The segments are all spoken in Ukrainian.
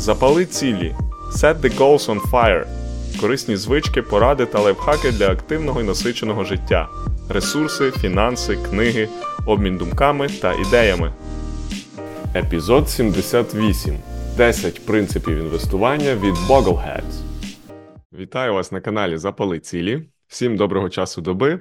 Запали цілі. Set the goals on fire. Корисні звички, поради та лайфхаки для активного і насиченого життя. Ресурси, фінанси, книги, обмін думками та ідеями. Епізод 78. 10 принципів інвестування від Bogleheads. Вітаю вас на каналі Запали цілі. Всім доброго часу доби.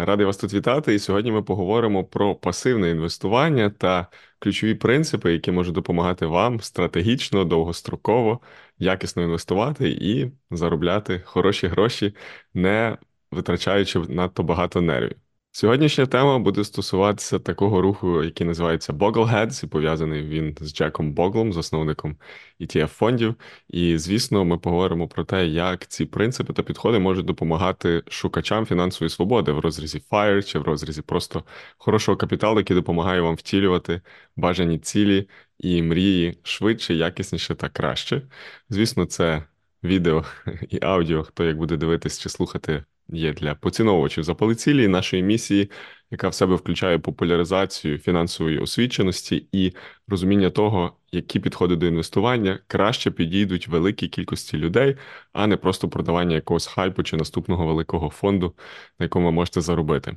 Радий вас тут вітати. І сьогодні ми поговоримо про пасивне інвестування та ключові принципи, які можуть допомагати вам стратегічно, довгостроково, якісно інвестувати і заробляти хороші гроші, не витрачаючи надто багато нервів. Сьогоднішня тема буде стосуватися такого руху, який називається Bogleheads, і пов'язаний він з Джеком Боглом, засновником etf фондів. І, звісно, ми поговоримо про те, як ці принципи та підходи можуть допомагати шукачам фінансової свободи в розрізі FIRE чи в розрізі просто хорошого капіталу, який допомагає вам втілювати бажані цілі і мрії швидше, якісніше та краще. Звісно, це відео і аудіо, хто як буде дивитись чи слухати є для поціновувачів запали цілі нашої місії, яка в себе включає популяризацію фінансової освіченості і розуміння того, які підходи до інвестування краще підійдуть великій кількості людей, а не просто продавання якогось хайпу чи наступного великого фонду, на якому можете заробити.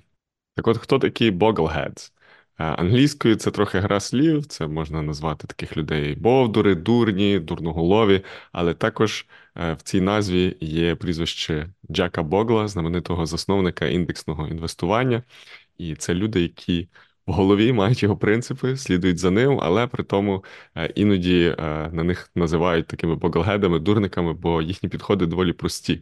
Так от, хто такі Bogleheads? Англійською це трохи гра слів, це можна назвати таких людей бовдури, дурні, дурноголові, але також в цій назві є прізвище Джека Богла, знаменитого засновника індексного інвестування. І це люди, які в голові мають його принципи, слідують за ним, але при тому іноді на них називають такими боглгедами, дурниками, бо їхні підходи доволі прості.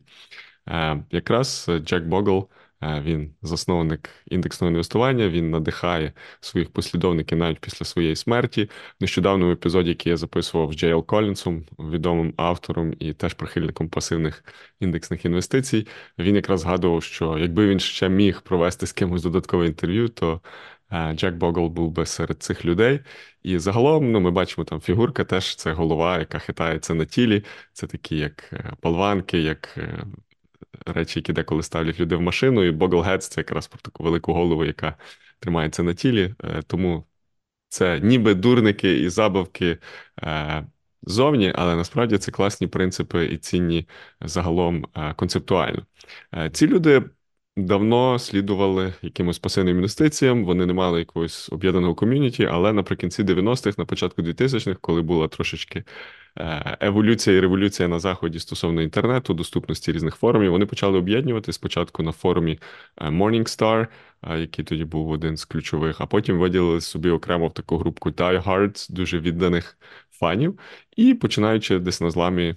Якраз Джек Богл він засновник індексного інвестування, він надихає своїх послідовників навіть після своєї смерті. В нещодавному епізоді, який я записував з Джейл Колінсом, відомим автором і теж прихильником пасивних індексних інвестицій, він якраз згадував, що якби він ще міг провести з кимось додаткове інтерв'ю, то Джек Богл був би серед цих людей. І загалом ну, ми бачимо там фігурка, теж це голова, яка хитається на тілі. Це такі, як е, полванки, як е, речі, які деколи ставлять люди в машину, і Bogleheads — це якраз про таку велику голову, яка тримається на тілі. Е, тому це ніби дурники і забавки е, зовні, але насправді це класні принципи і цінні загалом е, концептуально. Ці люди. Давно слідували якимось пасивним інвестиціям, вони не мали якогось об'єднаного ком'юніті, але наприкінці 90-х, на початку 2000-х, коли була трошечки еволюція і революція на заході стосовно інтернету, доступності різних форумів. Вони почали об'єднувати спочатку на форумі е, Morningstar, е, який тоді був один з ключових, а потім виділили собі окремо в таку групку Die дуже відданих фанів. І починаючи десь на зламі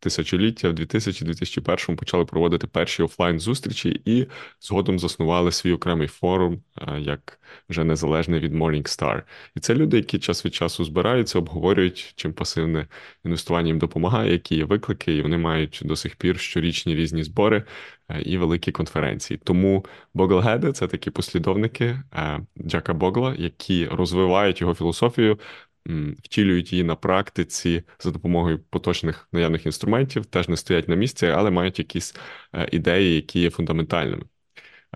тисячоліття в 2000-2001 почали проводити перші офлайн зустрічі і згодом заснували свій окремий форум е, як вже незалежний від Morningstar. І це люди, які час від часу збираються, обговорюють, чим пасивне інвестування їм допомагає, які є виклики, і вони мають до сих пір щорічні різні збори е, і великі конференції. Тому Боглгеди це такі послідовники е, Джака Богла, які розвивають його філософію втілюють її на практиці за допомогою поточних наявних інструментів, теж не стоять на місці, але мають якісь е, ідеї, які є фундаментальними.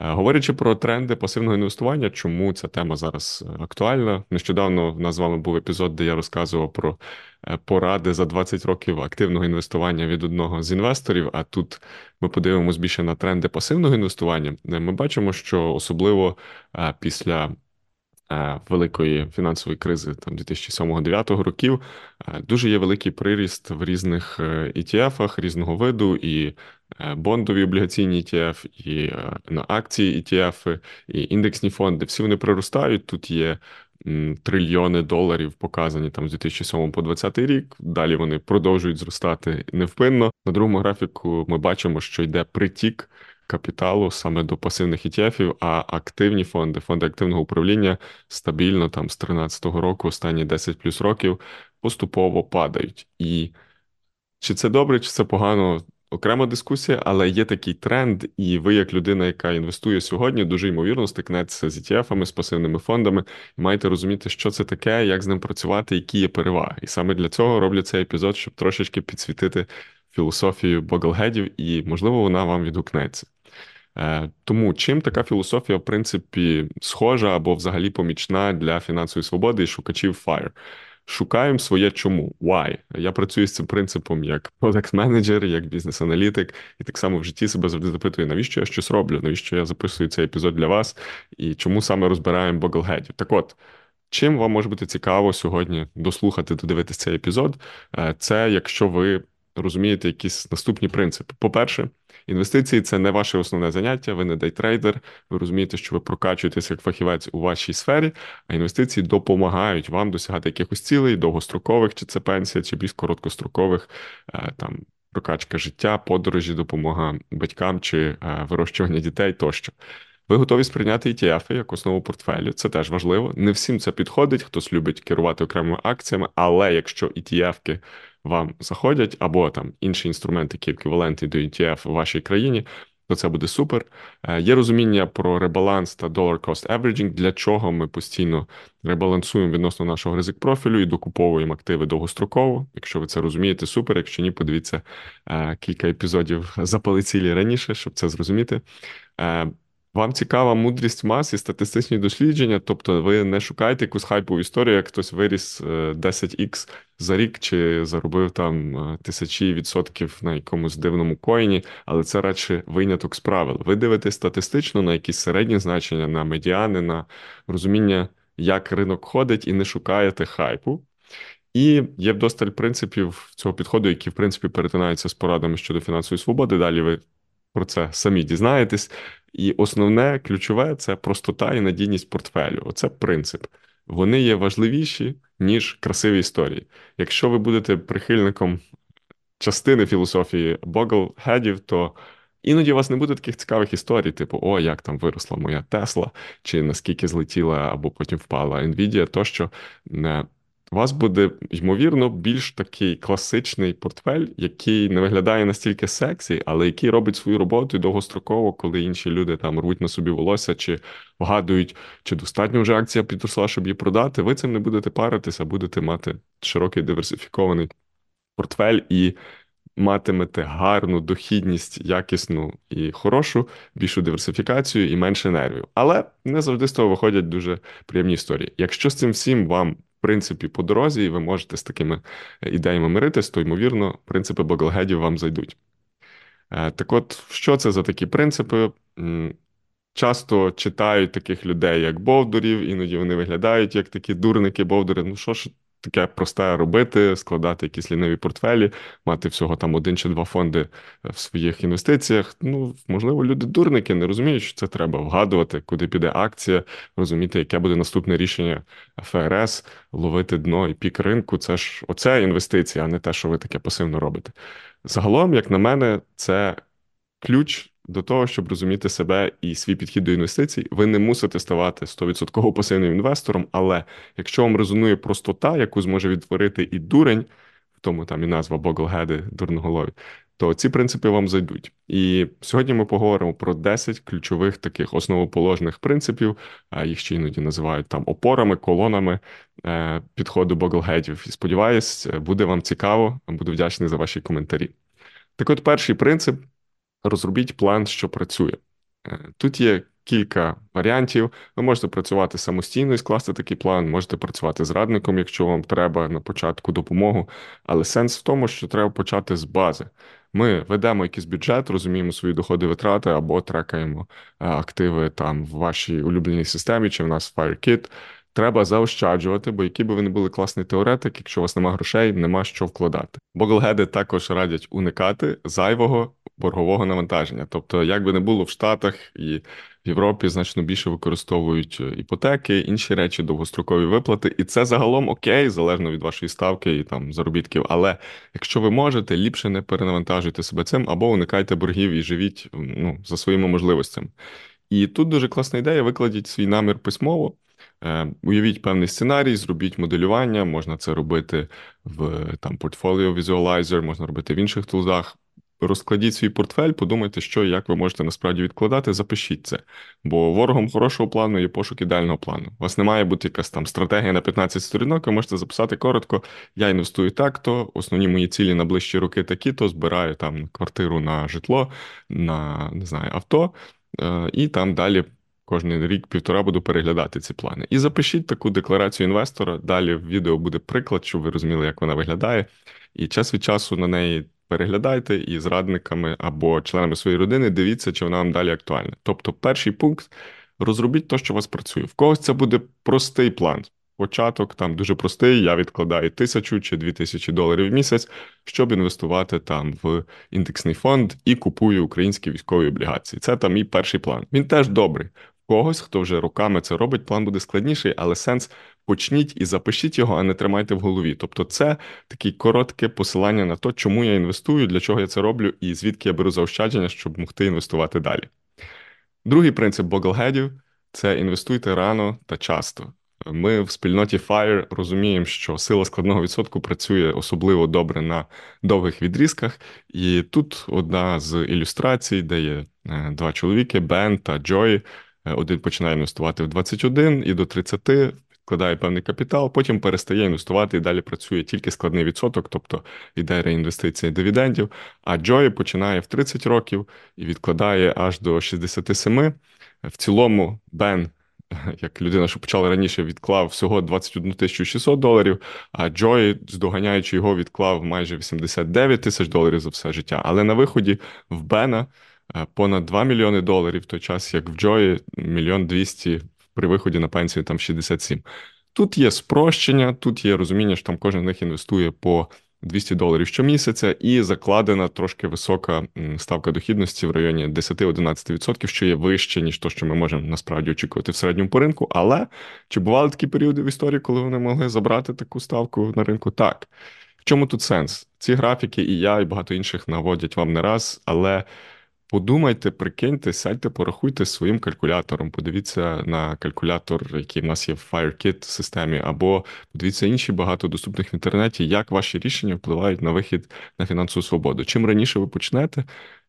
Е, говорячи про тренди пасивного інвестування, чому ця тема зараз е, актуальна? Нещодавно в нас з вами був епізод, де я розказував про поради за 20 років активного інвестування від одного з інвесторів. А тут ми подивимося більше на тренди пасивного інвестування. Ми бачимо, що особливо після Е, великої фінансової кризи там 2007-2009 років е, дуже є великий приріст в різних ETF-ах е, різного виду, і бондові облігаційні ETF, і на акції ETF, і індексні фонди. Всі вони приростають. Тут є трильйони доларів показані там з 2007 по 2020 рік. Далі вони продовжують зростати невпинно. На другому графіку ми бачимо, що йде притік капіталу саме до пасивних ETF, а активні фонди, фонди активного управління стабільно там з 2013 року, останні 10 плюс років, поступово падають. І чи це добре, чи це погано? Окрема дискусія, але є такий тренд, і ви, як людина, яка інвестує сьогодні, дуже ймовірно стикнетеся з ETF-ами, з пасивними фондами, і маєте розуміти, що це таке, як з ним працювати, які є переваги. І саме для цього роблю цей епізод, щоб трошечки підсвітити філософію боглгедів, і можливо вона вам відгукнеться. Е, тому чим така філософія, в принципі, схожа або взагалі помічна для фінансової свободи і шукачів FIRE? шукаємо своє чому. Why. Я працюю з цим принципом як product менеджер як бізнес-аналітик, і так само в житті себе завжди запитую, навіщо я щось роблю, навіщо я записую цей епізод для вас і чому саме розбираємо боглгедів. Так от. Чим вам може бути цікаво сьогодні дослухати, додивитися цей епізод? Е, це якщо ви розумієте якісь наступні принципи. По-перше, інвестиції це не ваше основне заняття, ви не дейтрейдер, ви розумієте, що ви прокачуєтеся як фахівець у вашій сфері, а інвестиції допомагають вам досягати якихось цілей, довгострокових, чи це пенсія, чи більш короткострокових е, там. Прокачка життя, подорожі, допомога батькам чи е, вирощування дітей тощо. Ви готові сприйняти ETF як основу портфелю. Це теж важливо. Не всім це підходить, хтось любить керувати окремими акціями, але якщо ETF-ки вам заходять, або там інші інструменти, які еквівалентні до ETF в вашій країні, то це буде супер. Е, є розуміння про ребаланс та dollar cost averaging, для чого ми постійно ребалансуємо відносно нашого ризик профілю і докуповуємо активи довгостроково. Якщо ви це розумієте, супер. Якщо ні, подивіться е, кілька епізодів запали цілі раніше, щоб це зрозуміти. Е, вам цікава мудрість мас і статистичні дослідження, тобто ви не шукаєте якусь хайпову історію, як хтось виріс 10х е, за рік чи заробив там е, тисячі відсотків на якомусь дивному коїні, але це радше виняток з правил. Ви дивитесь статистично на якісь середні значення, на медіани, на розуміння, як ринок ходить, і не шукаєте хайпу. І є вдосталь принципів цього підходу, які в принципі перетинаються з порадами щодо фінансової свободи. Далі ви про це самі дізнаєтесь. І основне ключове це простота і надійність портфелю. Оце принцип. Вони є важливіші, ніж красиві історії. Якщо ви будете прихильником частини філософії Боглхедів, то іноді у вас не буде таких цікавих історій, типу, о, як там виросла моя Тесла, чи наскільки злетіла або потім впала Nvidia, тощо у вас буде, ймовірно, більш такий класичний портфель, який не виглядає настільки сексі, але який робить свою роботу і довгостроково, коли інші люди там рвуть на собі волосся чи вгадують, чи достатньо вже акція підросла, щоб її продати. Ви цим не будете паритися, будете мати широкий диверсифікований портфель і. Матимете гарну дохідність, якісну і хорошу, більшу диверсифікацію і менше нервів. Але не завжди з того виходять дуже приємні історії. Якщо з цим всім вам принципі по дорозі, і ви можете з такими е, ідеями миритись, то ймовірно, принципи Баглгедів вам зайдуть. Е, так от, що це за такі принципи? Часто читають таких людей, як Бовдурів, іноді вони виглядають як такі дурники Бовдури. Ну що ж таке просте робити, складати якісь ліниві портфелі, мати всього там один чи два фонди е, в своїх інвестиціях. Ну, можливо, люди дурники не розуміють, що це треба вгадувати, куди піде акція, розуміти, яке буде наступне рішення ФРС, ловити дно і пік ринку. Це ж оце інвестиція, а не те, що ви таке пасивно робите. Загалом, як на мене, це ключ до того, щоб розуміти себе і свій підхід до інвестицій, ви не мусите ставати 100% пасивним інвестором, але якщо вам резонує простота, яку зможе відтворити і дурень, в тому там і назва Боглгеди дурноголові, то ці принципи вам зайдуть. І сьогодні ми поговоримо про 10 ключових таких основоположних принципів, їх ще іноді називають там опорами, колонами е, підходу Боглгедів. І сподіваюсь, буде вам цікаво, буду вдячний за ваші коментарі. Так от перший принцип розробіть план, що працює. Е, тут є кілька варіантів. Ви можете працювати самостійно і скласти такий план, можете працювати з радником, якщо вам треба на початку допомогу. Але сенс в тому, що треба почати з бази. Ми ведемо якийсь бюджет, розуміємо свої доходи, витрати або трекаємо е, активи там в вашій улюбленій системі, чи в нас FireKit. Треба заощаджувати, бо який би ви не були класний теоретик, якщо у вас нема грошей, нема що вкладати. Боглгеди також радять уникати зайвого боргового навантаження. Тобто, як би не було в Штатах і в Європі значно більше використовують е, іпотеки, інші речі, довгострокові виплати, і це загалом окей, залежно від вашої ставки і там заробітків. Але якщо ви можете, ліпше не перенавантажуйте себе цим або уникайте боргів і живіть ну, за своїми можливостями. І тут дуже класна ідея: викладіть свій намір письмово. Е, уявіть певний сценарій, зробіть моделювання, можна це робити в там Portfolio Visualizer, можна робити в інших тулзах. Розкладіть свій портфель, подумайте, що і як ви можете насправді відкладати, запишіть це. Бо ворогом хорошого плану є пошук ідеального плану. У вас не має бути якась там стратегія на 15 сторінок, ви можете записати коротко. Я інвестую так-то, основні мої цілі на ближчі роки такі-то, збираю там квартиру на житло, на не знаю, авто, е, і там далі Кожний рік-півтора буду переглядати ці плани. І запишіть таку декларацію інвестора. Далі в відео буде приклад, щоб ви розуміли, як вона виглядає. І час від часу на неї переглядайте і з радниками або членами своєї родини дивіться, чи вона вам далі актуальна. Тобто, перший пункт розробіть те, що у вас працює. В когось це буде простий план. Початок там дуже простий. Я відкладаю тисячу чи дві тисячі доларів в місяць, щоб інвестувати там в індексний фонд і купую українські військові облігації. Це там мій перший план. Він теж добрий. Когось, хто вже роками це робить, план буде складніший, але сенс почніть і запишіть його, а не тримайте в голові. Тобто, це таке коротке посилання на те, чому я інвестую, для чого я це роблю, і звідки я беру заощадження, щоб могти інвестувати далі. Другий принцип Боглгедів це інвестуйте рано та часто. Ми в спільноті FIRE розуміємо, що сила складного відсотку працює особливо добре на довгих відрізках, і тут одна з ілюстрацій, де є е, два чоловіки Бен та Джой. Е, один починає інвестувати в 21 і до 30, вкладає певний капітал, потім перестає інвестувати і далі працює тільки складний відсоток, тобто йде реінвестиція дивідендів. А Джой починає в 30 років і відкладає аж до 67. В цілому, Бен як людина, що почала раніше, відклав всього 21 600 доларів, а Джой, здоганяючи його, відклав майже 89 тисяч доларів за все життя. Але на виході в Бена понад 2 мільйони доларів, в той час як в Джої мільйон 200 при виході на пенсію там 67. Тут є спрощення, тут є розуміння, що там кожен з них інвестує по 200 доларів щомісяця, і закладена трошки висока ставка дохідності в районі 10-11%, що є вище, ніж то, що ми можемо насправді очікувати в середньому по ринку. Але чи бували такі періоди в історії, коли вони могли забрати таку ставку на ринку? Так. В чому тут сенс? Ці графіки, і я, і багато інших наводять вам не раз, але Подумайте, прикиньте, сядьте, порахуйте своїм калькулятором. Подивіться на калькулятор, який в нас є в FireKit системі, або подивіться інші багато доступних в інтернеті, як ваші рішення впливають на вихід на фінансову свободу. Чим раніше ви почнете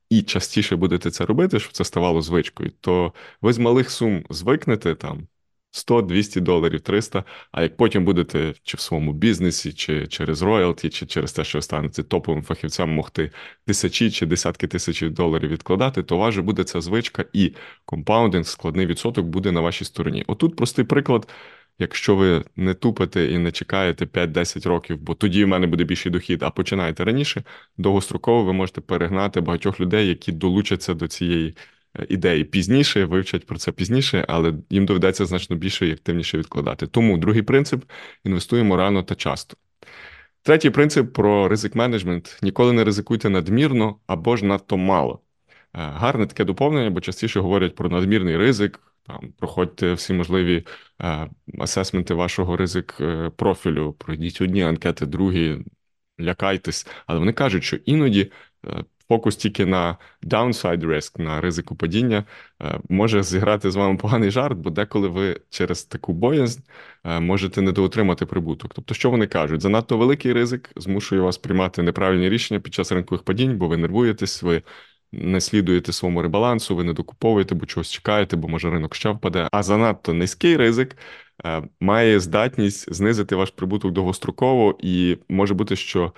і частіше будете це робити, щоб це ставало звичкою, то ви з малих сум звикнете там 100, 200 доларів, 300, А як потім будете чи в своєму бізнесі, чи через роялті, чи через те, що станете топовим фахівцям, могти тисячі чи десятки тисяч доларів відкладати, то у вас же буде ця звичка, і компаундинг, складний відсоток буде на вашій стороні. Отут простий приклад. Якщо ви не тупите і не чекаєте 5-10 років, бо тоді в мене буде більший дохід, а починаєте раніше, довгостроково ви можете перегнати багатьох людей, які долучаться до цієї ідеї пізніше, вивчать про це пізніше, але їм доведеться значно більше і активніше відкладати. Тому другий принцип інвестуємо рано та часто. Третій принцип про ризик менеджмент: ніколи не ризикуйте надмірно або ж надто мало. Е, гарне таке доповнення, бо частіше говорять про надмірний ризик. Там проходьте всі можливі е, асесменти вашого ризик е, профілю, пройдіть одні анкети, другі, лякайтесь. Але вони кажуть, що іноді е, фокус тільки на downside risk, на ризику падіння, е, може зіграти з вами поганий жарт, бо деколи ви через таку боязнь е, можете недоотримати прибуток. Тобто, що вони кажуть? Занадто великий ризик змушує вас приймати неправильні рішення під час ринкових падінь, бо ви нервуєтесь, ви. Не слідуєте своєму ребалансу, ви не докуповуєте, бо чогось чекаєте, бо може ринок ще впаде. А занадто низький ризик має здатність знизити ваш прибуток довгостроково, і може бути, що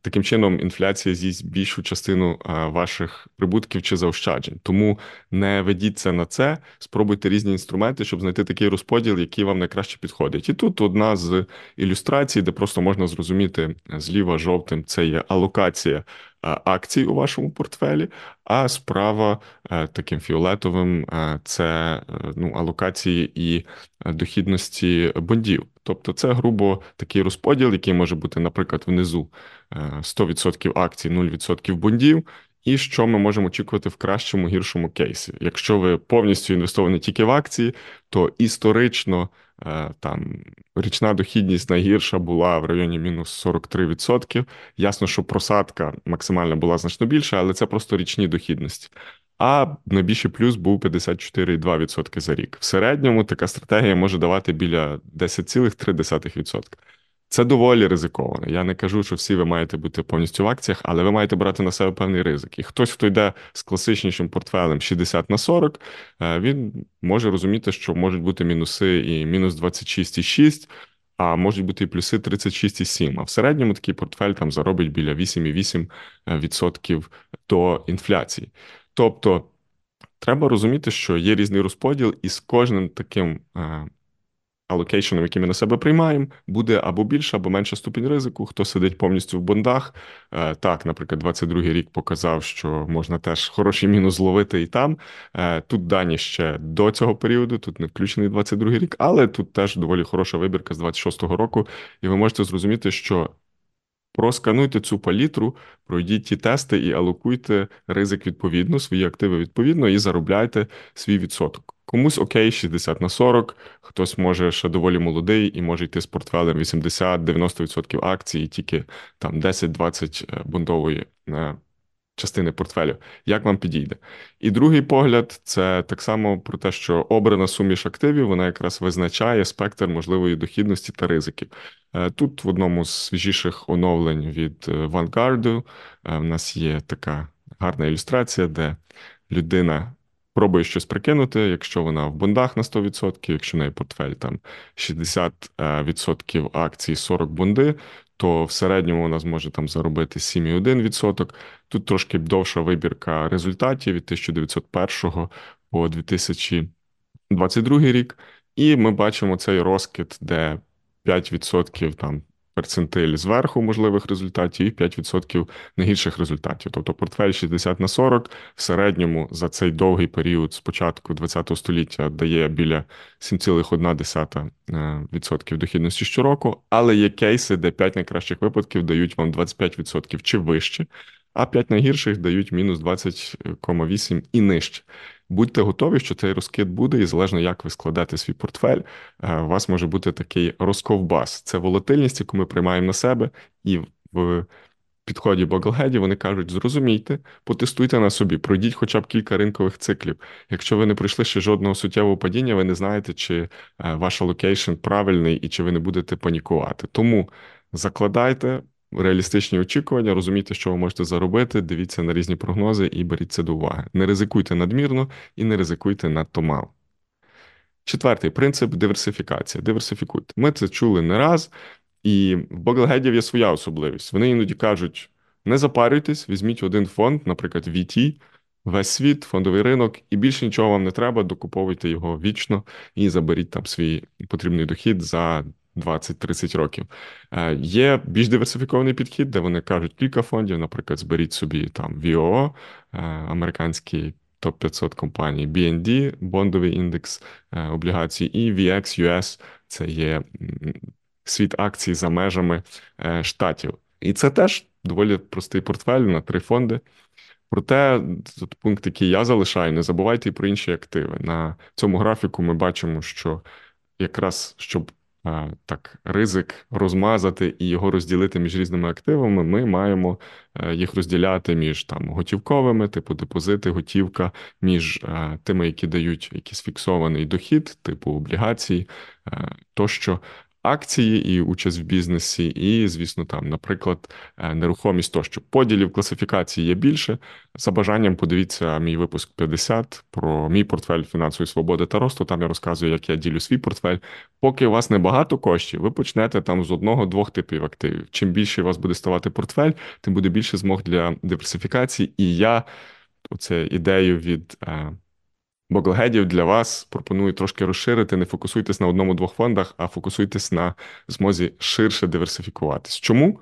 таким чином інфляція з'їсть більшу частину е, ваших прибутків чи заощаджень. Тому не ведіться на це, спробуйте різні інструменти, щоб знайти такий розподіл, який вам найкраще підходить. І тут одна з ілюстрацій, де просто можна зрозуміти зліва жовтим, це є алокація. Е, акцій у вашому портфелі, а справа таким фіолетовим це ну, алокації і дохідності бондів. Тобто це грубо такий розподіл, який може бути, наприклад, внизу 100% е, акцій, 0% бондів. І що ми можемо очікувати в кращому гіршому кейсі. Якщо ви повністю інвестовані тільки в акції, то історично е, там річна дохідність найгірша була в районі мінус 43%. Ясно, що просадка максимальна була значно більша, але це просто річні дохідності а найбільший плюс був 54,2% за рік. В середньому така стратегія може давати біля 10,3%. Це доволі ризиковано. Я не кажу, що всі ви маєте бути повністю в акціях, але ви маєте брати на себе певний ризик. І хтось, хто йде з класичнішим портфелем 60 на 40, е, він може розуміти, що можуть бути мінуси і мінус 26,6, а можуть бути і плюси 36,7. А в середньому такий портфель там заробить біля 8,8% до інфляції. Тобто треба розуміти, що є різний розподіл, і з кожним таким алокейшеном, який ми на себе приймаємо, буде або більше, або менше ступінь ризику. Хто сидить повністю в бондах. Е, так, наприклад, 22-й рік показав, що можна теж хороший мінус зловити і там. Е, тут дані ще до цього періоду, тут не включений 22-й рік, але тут теж доволі хороша вибірка з 26-го року, і ви можете зрозуміти, що. Проскануйте цю палітру, пройдіть ті тести і алокуйте ризик відповідно, свої активи відповідно і заробляйте свій відсоток. Комусь окей, 60 на 40, хтось може ще доволі молодий і може йти з портфелем 80-90% акцій, тільки там 10-20 е, бондової е, частини портфелю. Як вам підійде? І другий погляд це так само про те, що обрана суміш активів вона якраз визначає спектр можливої дохідності та ризиків. Е, тут в одному з свіжіших оновлень від Vanguard в нас є така гарна ілюстрація, де людина пробує щось прикинути, якщо вона в бондах на 100%, якщо в неї портфель там 60% акцій, 40 бонди, то в середньому вона зможе там заробити 7,1%. Тут трошки довша вибірка результатів від 1901 по 2022 рік. І ми бачимо цей розкид, де 5% там перцентиль зверху можливих результатів і 5% найгірших результатів. Тобто портфель 60 на 40 в середньому за цей довгий період з початку ХХ століття дає біля 7,1% дохідності щороку, але є кейси, де 5 найкращих випадків дають вам 25% чи вище, а 5 найгірших дають мінус 20,8 і нижче. Будьте готові, що цей розкид буде, і залежно як ви складете свій портфель, е, у вас може бути такий розковбас. Це волатильність, яку ми приймаємо на себе, і в підході Bogleheads вони кажуть: зрозумійте, потестуйте на собі, пройдіть хоча б кілька ринкових циклів. Якщо ви не пройшли ще жодного суттєвого падіння, ви не знаєте, чи е, ваш allocation правильний і чи ви не будете панікувати. Тому закладайте реалістичні очікування, розумійте, що ви можете заробити, дивіться на різні прогнози і беріть це до уваги. Не ризикуйте надмірно і не ризикуйте надто мало. Четвертий принцип диверсифікація. Диверсифікуйте. Ми це чули не раз, і в Боглгедів є своя особливість. Вони іноді кажуть: не запарюйтесь, візьміть один фонд, наприклад, VT, весь світ, фондовий ринок, і більше нічого вам не треба, докуповуйте його вічно і заберіть там свій потрібний дохід за 20-30 років. Е, є більш диверсифікований підхід, де вони кажуть кілька фондів, наприклад, зберіть собі там VOO, е, американський топ 500 компаній, BND, бондовий індекс е, облігацій, і VX US це є світ акцій за межами штатів. І це теж доволі простий портфель на три фонди. Проте, тут пункт, який я залишаю, не забувайте і про інші активи. На цьому графіку ми бачимо, що якраз щоб так, ризик розмазати і його розділити між різними активами, ми маємо е, їх розділяти між там готівковими, типу депозити, готівка, між е, тими, які дають якийсь фіксований дохід, типу облігацій е, тощо акції і участь в бізнесі, і, звісно, там, наприклад, е, нерухомість тощо. Поділів класифікації є більше. За бажанням подивіться мій випуск 50 про мій портфель фінансової свободи та росту. Там я розказую, як я ділю свій портфель. Поки у вас небагато коштів, ви почнете там з одного-двох типів активів. Чим більше у вас буде ставати портфель, тим буде більше змог для диверсифікації. І я оце ідею від. Боглгедів для вас пропоную трошки розширити. Не фокусуйтесь на одному-двох фондах, а фокусуйтесь на змозі ширше диверсифікуватись. Чому?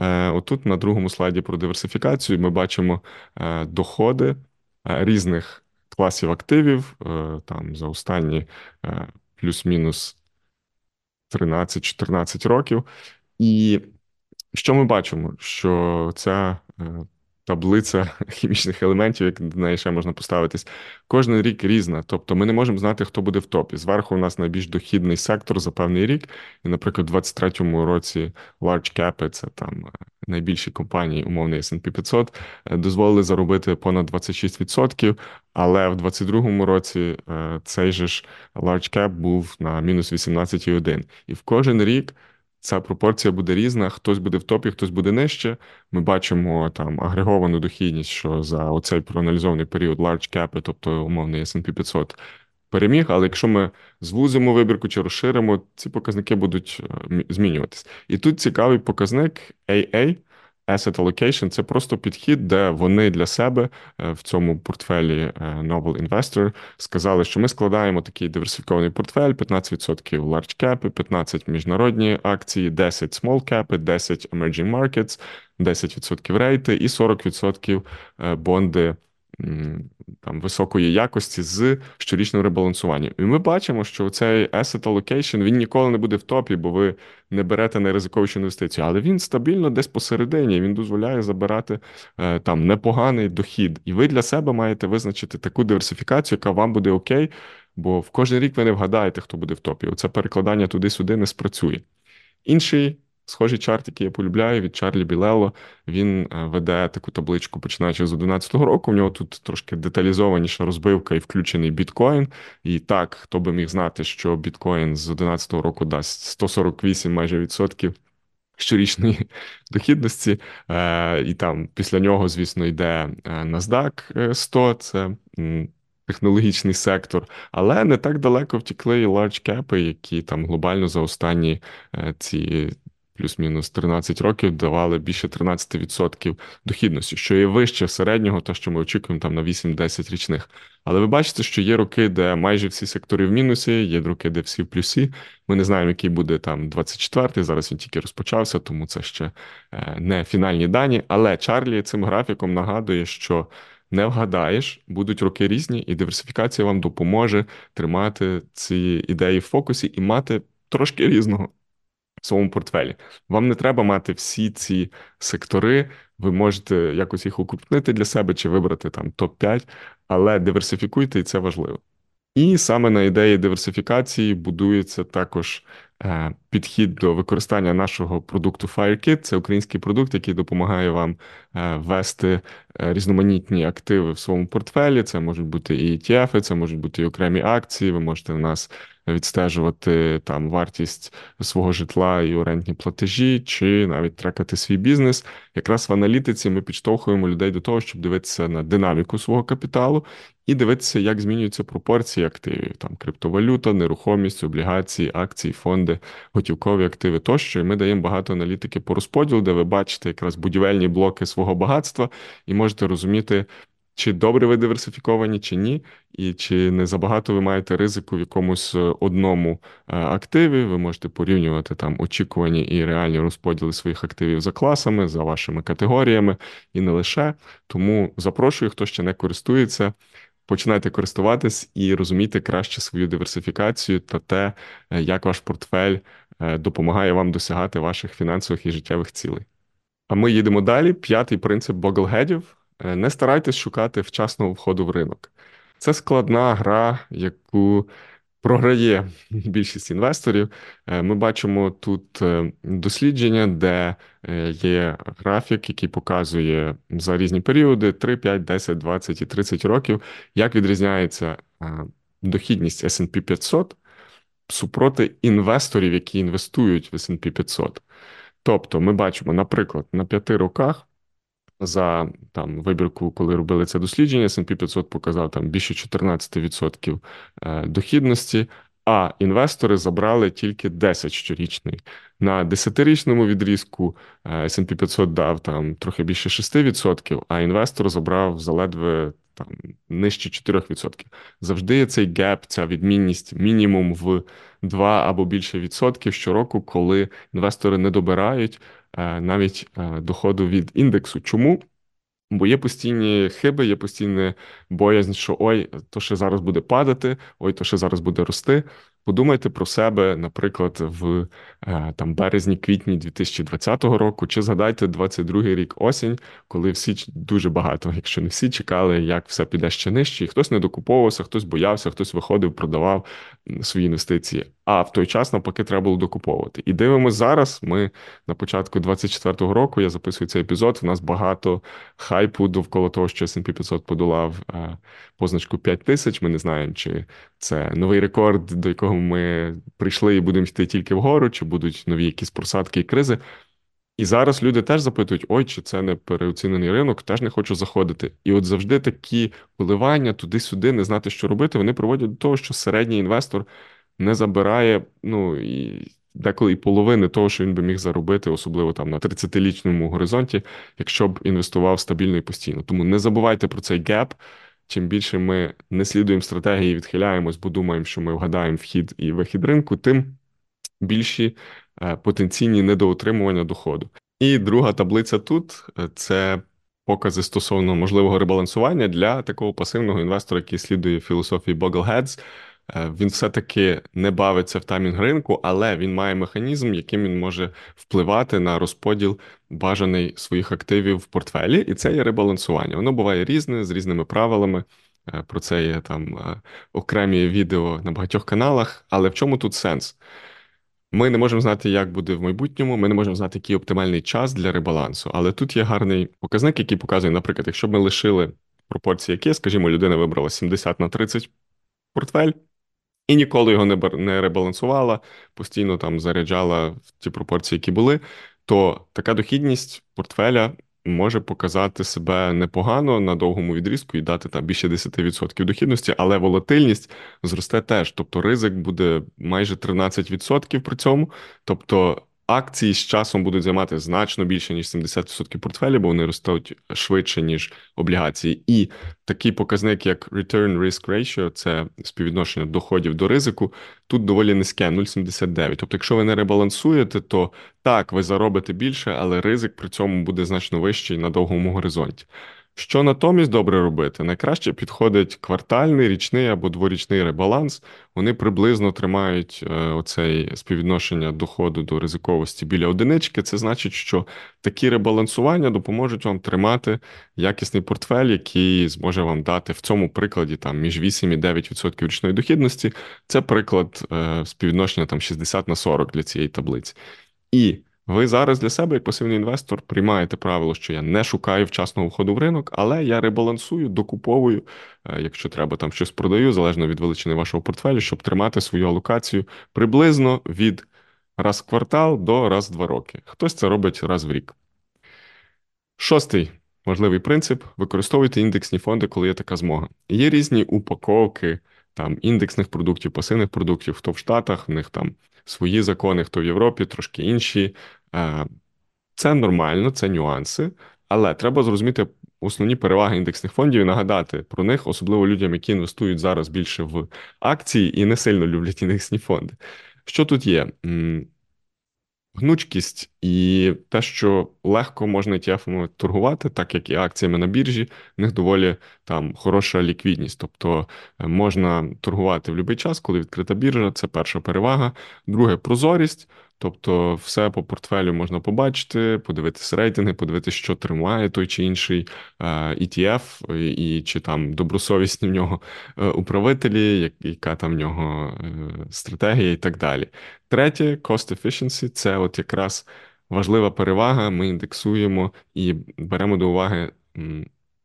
Е, отут на другому слайді про диверсифікацію ми бачимо е, доходи е, різних класів активів там за останні плюс-мінус 13-14 років. І що ми бачимо? Що ця таблиця хімічних елементів, як до неї ще можна поставитись, кожен рік різна. Тобто ми не можемо знати, хто буде в топі. Зверху у нас найбільш дохідний сектор за певний рік. І, наприклад, у 23-му році large cap, це там е, найбільші компанії, умовний S&P 500, е, дозволили заробити понад 26%, але в 22-му році е, цей же ж large cap був на мінус 18,1. І в кожен рік. Ця пропорція буде різна, хтось буде в топі, хтось буде нижче. Ми бачимо там агреговану дохідність, що за оцей проаналізований період large cap, тобто умовний S&P 500, переміг. Але якщо ми звузимо вибірку чи розширимо, ці показники будуть е, змінюватись. І тут цікавий показник AA, asset allocation – це просто підхід, де вони для себе е, в цьому портфелі е, Novel Investor сказали, що ми складаємо такий диверсифікований портфель: 15% large cap, 15% міжнародні акції, 10% small cap, 10% emerging markets, 10% рейти і 40% бонди там високої якості з щорічним ребалансуванням. І ми бачимо, що цей asset allocation, він ніколи не буде в топі, бо ви не берете найризиковішу інвестицію, але він стабільно десь посередині, він дозволяє забирати е, там непоганий дохід. І ви для себе маєте визначити таку диверсифікацію, яка вам буде окей, бо в кожен рік ви не вгадаєте, хто буде в топі. Оце перекладання туди-сюди не спрацює. Інший Схожий чарт, який я полюбляю від Чарлі Білело, він е, веде таку табличку, починаючи з 2011 року. У нього тут трошки деталізованіша розбивка і включений біткоін. І так, хто би міг знати, що біткоін з 2011 року дасть 148 майже відсотків щорічної дохідності. Е, і там після нього, звісно, йде е, NASDAQ 100, це. Технологічний сектор, але не так далеко втікли і large кепи, які там глобально за останні ці плюс-мінус 13 років давали більше 13% дохідності, що є вище середнього, то що ми очікуємо там на 8-10 річних. Але ви бачите, що є роки, де майже всі сектори в мінусі, є роки, де всі в плюсі. Ми не знаємо, який буде там 24-й, Зараз він тільки розпочався, тому це ще е, не фінальні дані. Але Чарлі цим графіком нагадує, що. Не вгадаєш, будуть роки різні, і диверсифікація вам допоможе тримати ці ідеї в фокусі і мати трошки різного в своєму портфелі. Вам не треба мати всі ці сектори, ви можете якось їх укрупнити для себе чи вибрати там топ-5, але диверсифікуйте, і це важливо. І саме на ідеї диверсифікації будується також підхід до використання нашого продукту FireKit. Це український продукт, який допомагає вам е, ввести е, різноманітні активи в своєму портфелі. Це можуть бути і ETF, це можуть бути і окремі акції. Ви можете в нас відстежувати там вартість свого житла і орендні платежі, чи навіть трекати свій бізнес. Якраз в аналітиці ми підштовхуємо людей до того, щоб дивитися на динаміку свого капіталу і дивитися, як змінюються пропорції активів, там криптовалюта, нерухомість, облігації, акції, фонди, готівкові активи тощо. І ми даємо багато аналітики по розподілу, де ви бачите якраз будівельні блоки свого багатства, і можете розуміти, чи добре ви диверсифіковані, чи ні, і чи не забагато ви маєте ризику в якомусь е, одному е, активі. Ви можете порівнювати там очікувані і реальні розподіли своїх активів за класами, за вашими категоріями, і не лише. Тому запрошую, хто ще не користується. Починайте користуватись і розуміти краще свою диверсифікацію та те, е, як ваш портфель допомагає вам досягати ваших фінансових і життєвих цілей. А ми їдемо далі. П'ятий принцип боглгедів. Е, не старайтесь шукати вчасного входу в ринок. Це складна гра, яку програє більшість інвесторів. Е, ми бачимо тут е, дослідження, де є графік, який показує за різні періоди: 3, 5, 10, 20 і 30 років, як відрізняється дохідність SP 500 супроти інвесторів, які інвестують в SP 500. Тобто, ми бачимо, наприклад, на 5 роках за там вибірку, коли робили це дослідження, S&P 500 показав там більше 14% е, дохідності, а інвестори забрали тільки 10 щорічний. На 10-річному відрізку е, S&P 500 дав там трохи більше 6%, а інвестор забрав заледве там нижче 4%. Завжди є цей геп, ця відмінність мінімум в 2 або більше відсотків щороку, коли інвестори не добирають Е, навіть е, доходу від індексу. Чому? Бо є постійні хиби, є постійне боязнь, що ой, то ще зараз буде падати, ой, то ще зараз буде рости. Подумайте про себе, наприклад, в е, там березні-квітні 2020 року, чи згадайте 22-й рік осінь, коли всі дуже багато, якщо не всі чекали, як все піде ще нижче, і хтось не докуповувався, хтось боявся, хтось виходив, продавав свої інвестиції. А в той час навпаки треба було докуповувати. І дивимося зараз. Ми на початку 24-го року я записую цей епізод. У нас багато хайпу довкола того, що S&P 500 подолав е, позначку 5 тисяч. Ми не знаємо, чи це новий рекорд, до якого ми прийшли і будемо йти тільки вгору, чи будуть нові якісь просадки і кризи. І зараз люди теж запитують: ой, чи це не переоцінений ринок, теж не хочу заходити. І от завжди такі коливання туди-сюди, не знати, що робити, вони приводять до того, що середній інвестор не забирає, ну і деколи і половини того, що він би міг заробити, особливо там на 30-літньому горизонті, якщо б інвестував стабільно і постійно. Тому не забувайте про цей геп. Чим більше ми не слідуємо стратегії, відхиляємось, бо думаємо, що ми вгадаємо вхід і вихід ринку, тим більші е, потенційні недоотримування доходу. І друга таблиця тут е, це покази стосовно можливого ребалансування для такого пасивного інвестора, який слідує філософії Bogleheads. Е, він все-таки не бавиться в таймінг ринку, але він має механізм, яким він може впливати на розподіл бажаний своїх активів в портфелі, і це є ребалансування. Воно буває різне з різними правилами. Е, про це є там е, окремі відео на багатьох каналах. Але в чому тут сенс? Ми не можемо знати, як буде в майбутньому. Ми не можемо знати, який оптимальний час для ребалансу. Але тут є гарний показник, який показує, наприклад, якщо б ми лишили пропорції, які, скажімо, людина вибрала 70 на 30 портфель. І ніколи його не не ребалансувала, постійно там заряджала в ті пропорції, які були, то така дохідність портфеля може показати себе непогано на довгому відрізку і дати там більше 10% дохідності, але волатильність зросте теж. Тобто ризик буде майже 13% при цьому. Тобто акції з часом будуть займати значно більше, ніж 70% портфелю, бо вони ростуть швидше, ніж облігації. І такий показник, як Return Risk Ratio, це співвідношення доходів до ризику, тут доволі низьке 0,79. Тобто, якщо ви не ребалансуєте, то так, ви заробите більше, але ризик при цьому буде значно вищий на довгому горизонті. Що натомість добре робити? Найкраще підходить квартальний, річний або дворічний ребаланс. Вони приблизно тримають е, оцей співвідношення доходу до ризиковості біля одинички. Це значить, що такі ребалансування допоможуть вам тримати якісний портфель, який зможе вам дати в цьому прикладі там між 8 і 9% річної дохідності. Це приклад е, співвідношення там 60 на 40 для цієї таблиці. І ви зараз для себе, як пасивний інвестор, приймаєте правило, що я не шукаю вчасного входу в ринок, але я ребалансую, докуповую, е, якщо треба там щось продаю, залежно від величини вашого портфелю, щоб тримати свою алокацію приблизно від раз в квартал до раз в два роки. Хтось це робить раз в рік. Шостий важливий принцип: використовуйте індексні фонди, коли є така змога. Є різні упаковки там індексних продуктів, пасивних продуктів, хто в Штатах, в них там свої закони, хто в Європі, трошки інші. Е, це нормально, це нюанси, але треба зрозуміти основні переваги індексних фондів і нагадати про них, особливо людям, які інвестують зараз більше в акції і не сильно люблять індексні фонди. Що тут є? Гнучкість і те, що легко можна ETF-ами торгувати, так як і акціями на біржі, в них доволі там хороша ліквідність. Тобто е, можна торгувати в будь-який час, коли відкрита біржа, це перша перевага. Друге прозорість. Тобто, все по портфелю можна побачити, подивитися рейтинги, подивитися, що тримає той чи інший е, ETF, і чи там добросовісні в нього е, управителі, яка там в нього е, стратегія і так далі. Третє, cost efficiency – це от якраз важлива перевага. Ми індексуємо і беремо до уваги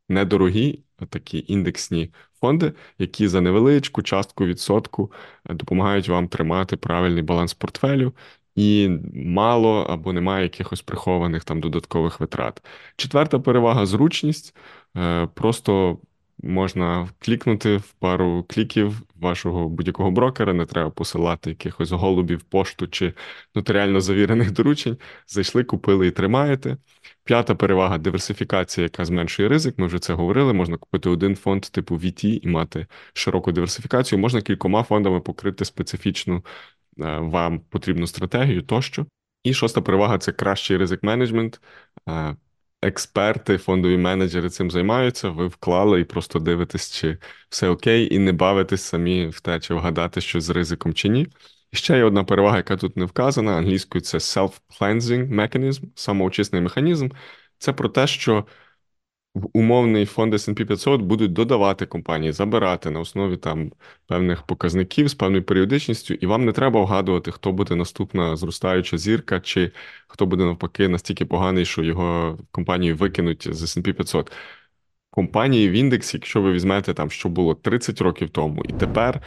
недорогі такі індексні фонди, які за невеличку частку відсотку допомагають вам тримати правильний баланс портфелю і мало або немає якихось прихованих там додаткових витрат. Четверта перевага зручність. Е, просто можна клікнути в пару кліків вашого будь-якого брокера, не треба посилати якихось голубів, пошту чи нотаріально завірених доручень. Зайшли, купили і тримаєте. П'ята перевага диверсифікація, яка зменшує ризик. Ми вже це говорили. Можна купити один фонд типу VT і мати широку диверсифікацію. Можна кількома фондами покрити специфічну вам потрібну стратегію тощо. І шоста перевага це кращий ризик менеджмент. Е, експерти, фондові менеджери цим займаються. Ви вклали і просто дивитесь, чи все окей, і не бавитесь самі в те, чи вгадати щось з ризиком чи ні. І ще є одна перевага, яка тут не вказана. Англійською це self-cleansing mechanism, самоочисний механізм. Це про те, що в умовний фонд S&P 500 будуть додавати компанії, забирати на основі там певних показників з певною періодичністю, і вам не треба вгадувати, хто буде наступна зростаюча зірка, чи хто буде навпаки настільки поганий, що його компанію викинуть з S&P 500 компанії в індексі, якщо ви візьмете там, що було 30 років тому, і тепер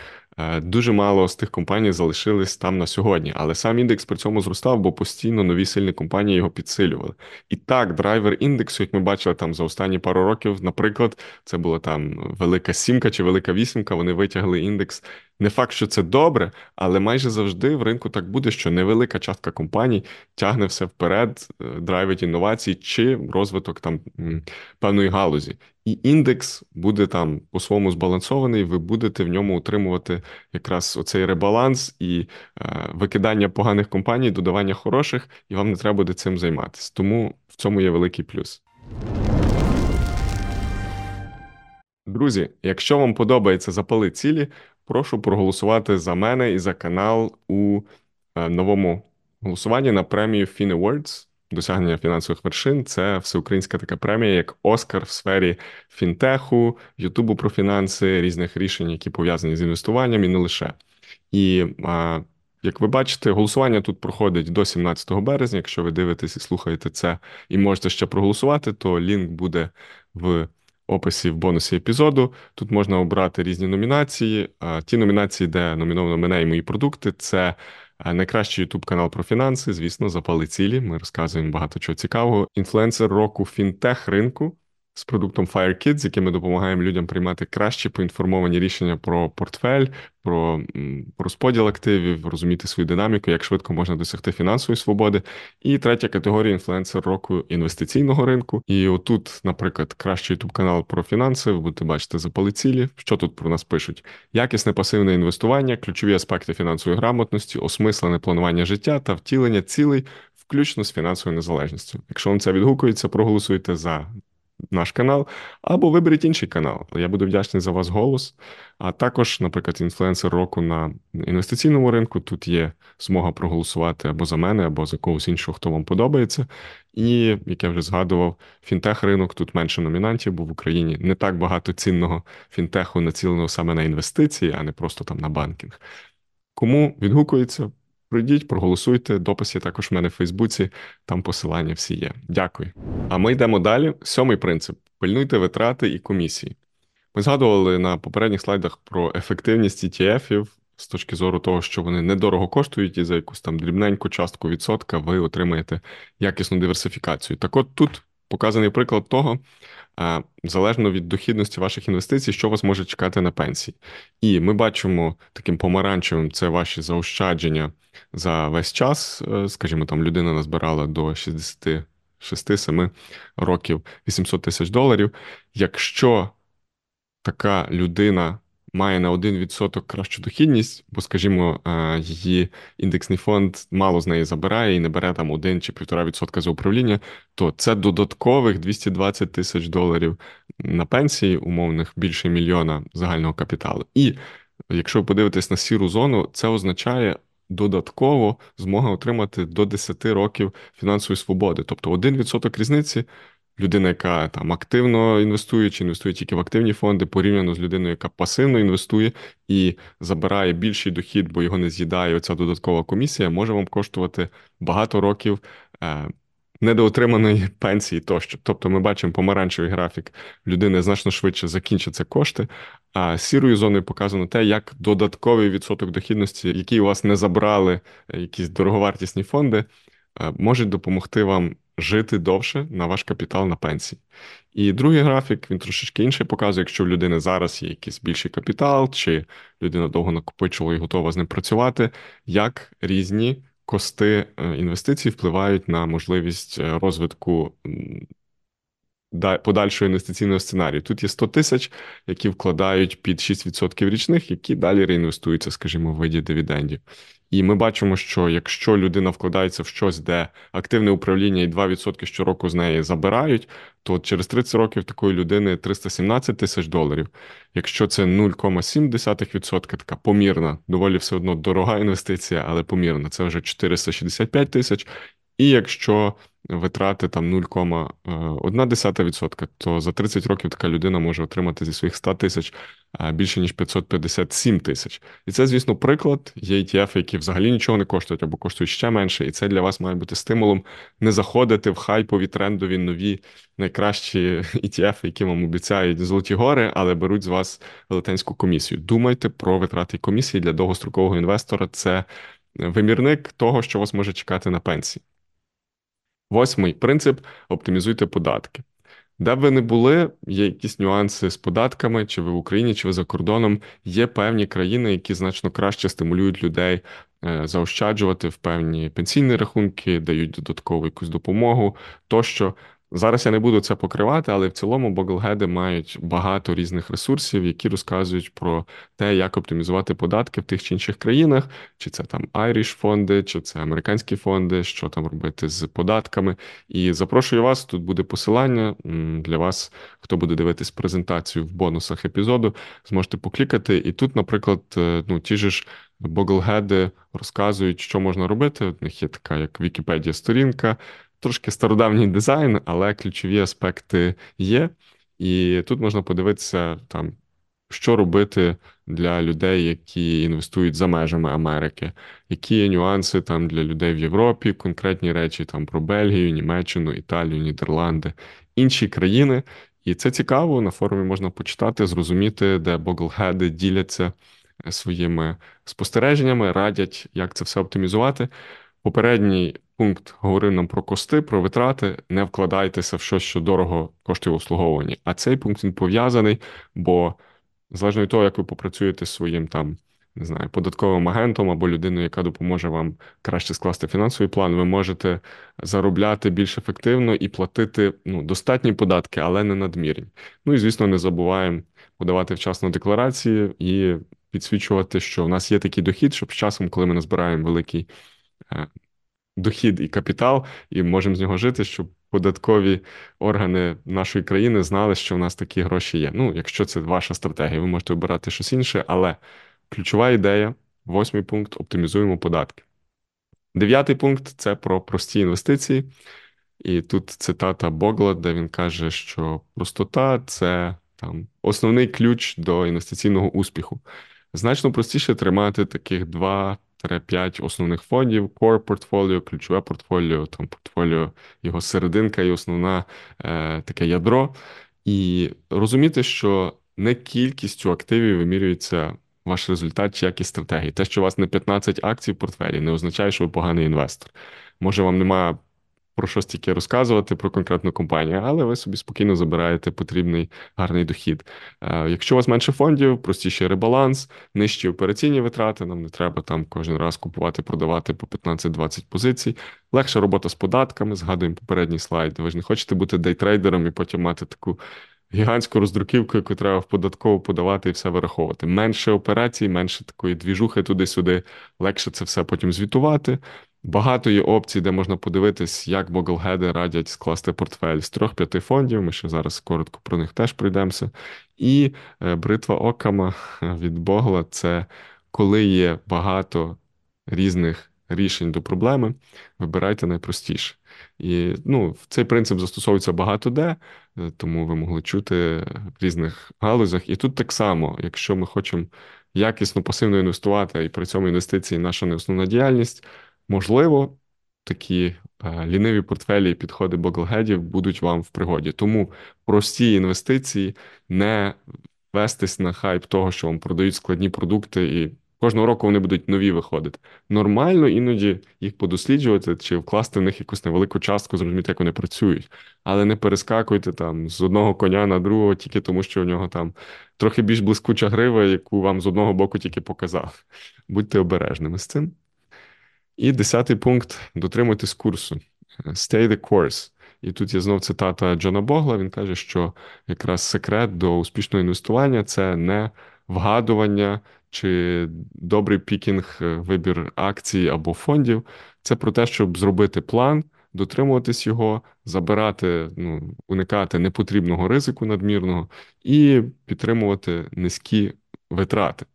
дуже мало з тих компаній залишились там на сьогодні. Але сам індекс при цьому зростав, бо постійно нові сильні компанії його підсилювали. І так, драйвер індексу, як ми бачили там за останні пару років, наприклад, це була там велика сімка чи велика вісімка. Вони витягли індекс Не факт, що це добре, але майже завжди в ринку так буде, що невелика частка компаній тягне все вперед, е, драйвить інновації чи розвиток там певної галузі. І індекс буде там по-своєму збалансований, ви будете в ньому утримувати якраз оцей ребаланс і е, викидання поганих компаній, додавання хороших, і вам не треба буде цим займатися. Тому в цьому є великий плюс. Друзі, якщо вам подобається запали цілі, прошу проголосувати за мене і за канал у е, новому голосуванні на премію Fin Awards досягнення фінансових вершин. Це всеукраїнська така премія, як Оскар в сфері фінтеху, Ютубу про фінанси, різних рішень, які пов'язані з інвестуванням, і не лише. І як ви бачите, голосування тут проходить до 17 березня. Якщо ви дивитесь і слухаєте це і можете ще проголосувати, то лінк буде в описі в бонусі епізоду. Тут можна обрати різні номінації. Ті номінації, де номіновано мене і мої продукти, це найкращий youtube канал про фінанси. Звісно, запали цілі. Ми розказуємо багато чого цікавого. Інфлюенсер року фінтех ринку з продуктом FireKids, яким ми допомагаємо людям приймати кращі поінформовані рішення про портфель, про розподіл активів, розуміти свою динаміку, як швидко можна досягти фінансової свободи. І третя категорія інфлюенсер року інвестиційного ринку. І отут, наприклад, кращий youtube канал про фінанси. Ви будете бачити запали цілі. Що тут про нас пишуть? Якісне пасивне інвестування, ключові аспекти фінансової грамотності, осмислене планування життя та втілення цілей. Включно з фінансовою незалежністю. Якщо вам це відгукується, проголосуйте за наш канал, або виберіть інший канал. Я буду вдячний за вас голос. А також, наприклад, інфлюенсер року на інвестиційному ринку. Тут є змога проголосувати або за мене, або за когось іншого, хто вам подобається. І як я вже згадував, фінтех ринок тут менше номінантів, бо в Україні не так багато цінного фінтеху націленого саме на інвестиції, а не просто там на банкінг. Кому відгукується? Пройдіть, проголосуйте. Допис є також в мене в Фейсбуці, там посилання всі є. Дякую. А ми йдемо далі. Сьомий принцип: пильнуйте витрати і комісії. Ми згадували на попередніх слайдах про ефективність ETF-ів з точки зору того, що вони недорого коштують, і за якусь там дрібненьку частку відсотка ви отримаєте якісну диверсифікацію. Так от тут показаний приклад того, залежно від дохідності ваших інвестицій, що вас може чекати на пенсії. І ми бачимо таким помаранчевим це ваші заощадження за весь час. Е, скажімо, там людина назбирала до 66-7 років 800 тисяч доларів. Якщо така людина має на 1% кращу дохідність, бо, скажімо, е, її індексний фонд мало з неї забирає і не бере там 1 чи 1,5% за управління, то це додаткових 220 тисяч доларів на пенсії, умовних більше мільйона загального капіталу. І якщо ви подивитесь на сіру зону, це означає. Додатково змога отримати до 10 років фінансової свободи, тобто 1% різниці людина, яка там активно інвестує, чи інвестує тільки в активні фонди, порівняно з людиною, яка пасивно інвестує і забирає більший дохід, бо його не з'їдає оця додаткова комісія, може вам коштувати багато років. Е, недоотриманої пенсії тощо. Тобто ми бачимо помаранчевий графік людини значно швидше закінчаться кошти, а сірою зоною показано те, як додатковий відсоток дохідності, який у вас не забрали е, якісь дороговартісні фонди, е, можуть допомогти вам жити довше на ваш капітал на пенсії. І другий графік він трошечки інше показує, якщо в людини зараз є якийсь більший капітал, чи людина довго накопичувала і готова з ним працювати, як різні кости е, інвестицій впливають на можливість е, розвитку подальшого інвестиційного сценарію. Тут є 100 тисяч, які вкладають під 6% річних, які далі реінвестуються, скажімо, в виді дивідендів. І ми бачимо, що якщо людина вкладається в щось, де активне управління і 2% щороку з неї забирають, то через 30 років такої людини 317 тисяч доларів. Якщо це 0,7%, така помірна, доволі все одно дорога інвестиція, але помірна, це вже 465 тисяч. І якщо витрати там 0,1%, то за 30 років така людина може отримати зі своїх 100 тисяч більше ніж 557 тисяч. І це, звісно, приклад. Є ETF, які взагалі нічого не коштують або коштують ще менше, і це для вас має бути стимулом не заходити в хайпові трендові нові найкращі ETF, які вам обіцяють золоті гори, але беруть з вас велетенську комісію. Думайте про витрати комісії для довгострокового інвестора. Це вимірник того, що вас може чекати на пенсії. Восьмий принцип оптимізуйте податки. Де б ви не були, є якісь нюанси з податками, чи ви в Україні, чи ви за кордоном. Є певні країни, які значно краще стимулюють людей е, заощаджувати в певні пенсійні рахунки, дають додаткову якусь допомогу тощо. Зараз я не буду це покривати, але в цілому Боглгеди мають багато різних ресурсів, які розказують про те, як оптимізувати податки в тих чи інших країнах, чи це там Irish фонди, чи це американські фонди, що там робити з податками. І запрошую вас. Тут буде посилання для вас, хто буде дивитись презентацію в бонусах епізоду. Зможете поклікати. І тут, наприклад, е, ну ті ж Боглгеди розказують, що можна робити. У них є така як Вікіпедія сторінка трошки стародавній дизайн, але ключові аспекти є. І тут можна подивитися, там, що робити для людей, які інвестують за межами Америки, які є нюанси там для людей в Європі, конкретні речі там про Бельгію, Німеччину, Італію, Нідерланди, інші країни. І це цікаво. На форумі можна почитати, зрозуміти, де боглгеди діляться е, своїми спостереженнями, радять, як це все оптимізувати. Попередній пункт говорив нам про кости, про витрати. Не вкладайтеся в щось, що дорого коштує обслуговування. А цей пункт він пов'язаний, бо залежно від того, як ви попрацюєте з своїм там. Не знаю, податковим агентом або людиною, яка допоможе вам краще скласти фінансовий план, ви можете заробляти більш ефективно і платити ну, достатні податки, але не надмірні. Ну і звісно, не забуваємо подавати вчасно декларації і підсвічувати, що в нас є такий дохід, щоб з часом, коли ми назбираємо великий дохід і капітал, і можемо з нього жити, щоб податкові органи нашої країни знали, що в нас такі гроші є. Ну, якщо це ваша стратегія, ви можете обирати щось інше, але ключова ідея, восьмий пункт оптимізуємо податки. Дев'ятий пункт це про прості інвестиції. І тут цитата Богла, де він каже, що простота це там основний ключ до інвестиційного успіху. Значно простіше тримати таких два 5 основних фондів, core портфоліо, ключове портфоліо, там портфоліо, його серединка і основна е, таке ядро. І розуміти, що не кількістю активів вимірюється ваш результат чи якість стратегії. Те, що у вас не 15 акцій в портфелі, не означає, що ви поганий інвестор. Може, вам немає про щось тільки розказувати про конкретну компанію, але ви собі спокійно забираєте потрібний гарний дохід. Е, якщо у вас менше фондів, простіший ребаланс, нижчі операційні витрати, нам не треба там кожен раз купувати, продавати по 15-20 позицій. Легша робота з податками, згадуємо попередній слайд. Ви ж не хочете бути дейтрейдером і потім мати таку. Гігантську роздруківку, яку треба в податково подавати і все вираховувати. Менше операцій, менше такої двіжухи туди-сюди, легше це все потім звітувати. Багато є опцій, де можна подивитись, як Боглгеди радять скласти портфель з трьох-п'яти фондів. Ми ще зараз коротко про них теж пройдемося. І е, бритва Окама від Богла це коли є багато різних рішень до проблеми, вибирайте найпростіше. І ну, цей принцип застосовується багато де, е, тому ви могли чути в різних галузях. І тут так само, якщо ми хочемо якісно пасивно інвестувати, і при цьому інвестиції наша не основна діяльність. Можливо, такі е, ліниві портфелі і підходи боглгедів будуть вам в пригоді. Тому прості інвестиції не вестись на хайп того, що вам продають складні продукти, і кожного року вони будуть нові виходити. Нормально іноді їх подосліджувати чи вкласти в них якусь невелику частку, зрозуміти, як вони працюють, але не перескакуйте там з одного коня на другого, тільки тому, що у нього там трохи більш блискуча грива, яку вам з одного боку тільки показав. Будьте обережними з цим. І десятий пункт дотримуйтесь курсу. Stay the course. І тут є знов цитата Джона Богла. Він каже, що якраз секрет до успішного інвестування це не вгадування чи добрий пікінг, е, вибір акцій або фондів. Це про те, щоб зробити план, дотримуватись його, забирати, ну, уникати непотрібного ризику надмірного і підтримувати низькі витрати.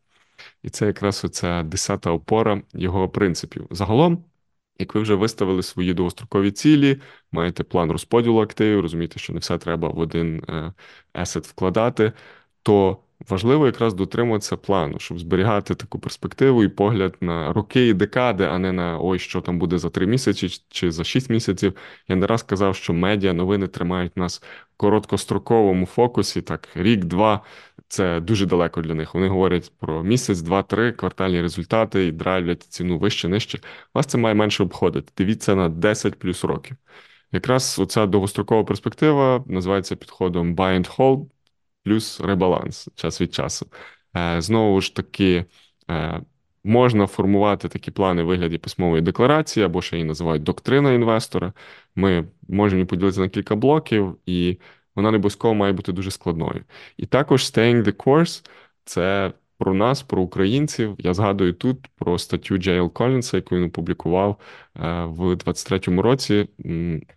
І це якраз оця десята опора його принципів. Загалом, як ви вже виставили свої довгострокові цілі, маєте план розподілу активів, розумієте, що не все треба в один есет вкладати, то важливо якраз дотримуватися плану, щоб зберігати таку перспективу і погляд на роки і декади, а не на ой, що там буде за три місяці чи за шість місяців. Я не раз казав, що медіа новини тримають нас в короткостроковому фокусі, так рік-два. Це дуже далеко для них. Вони говорять про місяць, два-три квартальні результати і драйвлять ціну вище, нижче. Вас це має менше обходити. Дивіться на 10 плюс років. Якраз оця довгострокова перспектива називається підходом buy and hold плюс ребаланс час від часу. Е, знову ж таки, е, можна формувати такі плани в вигляді письмової декларації, або ще її називають доктрина інвестора. Ми можемо її поділити на кілька блоків, і вона не обов'язково має бути дуже складною. І також staying the course – це про нас, про українців. Я згадую тут про статтю Джейл Колінса, яку він опублікував е, в 23-му році.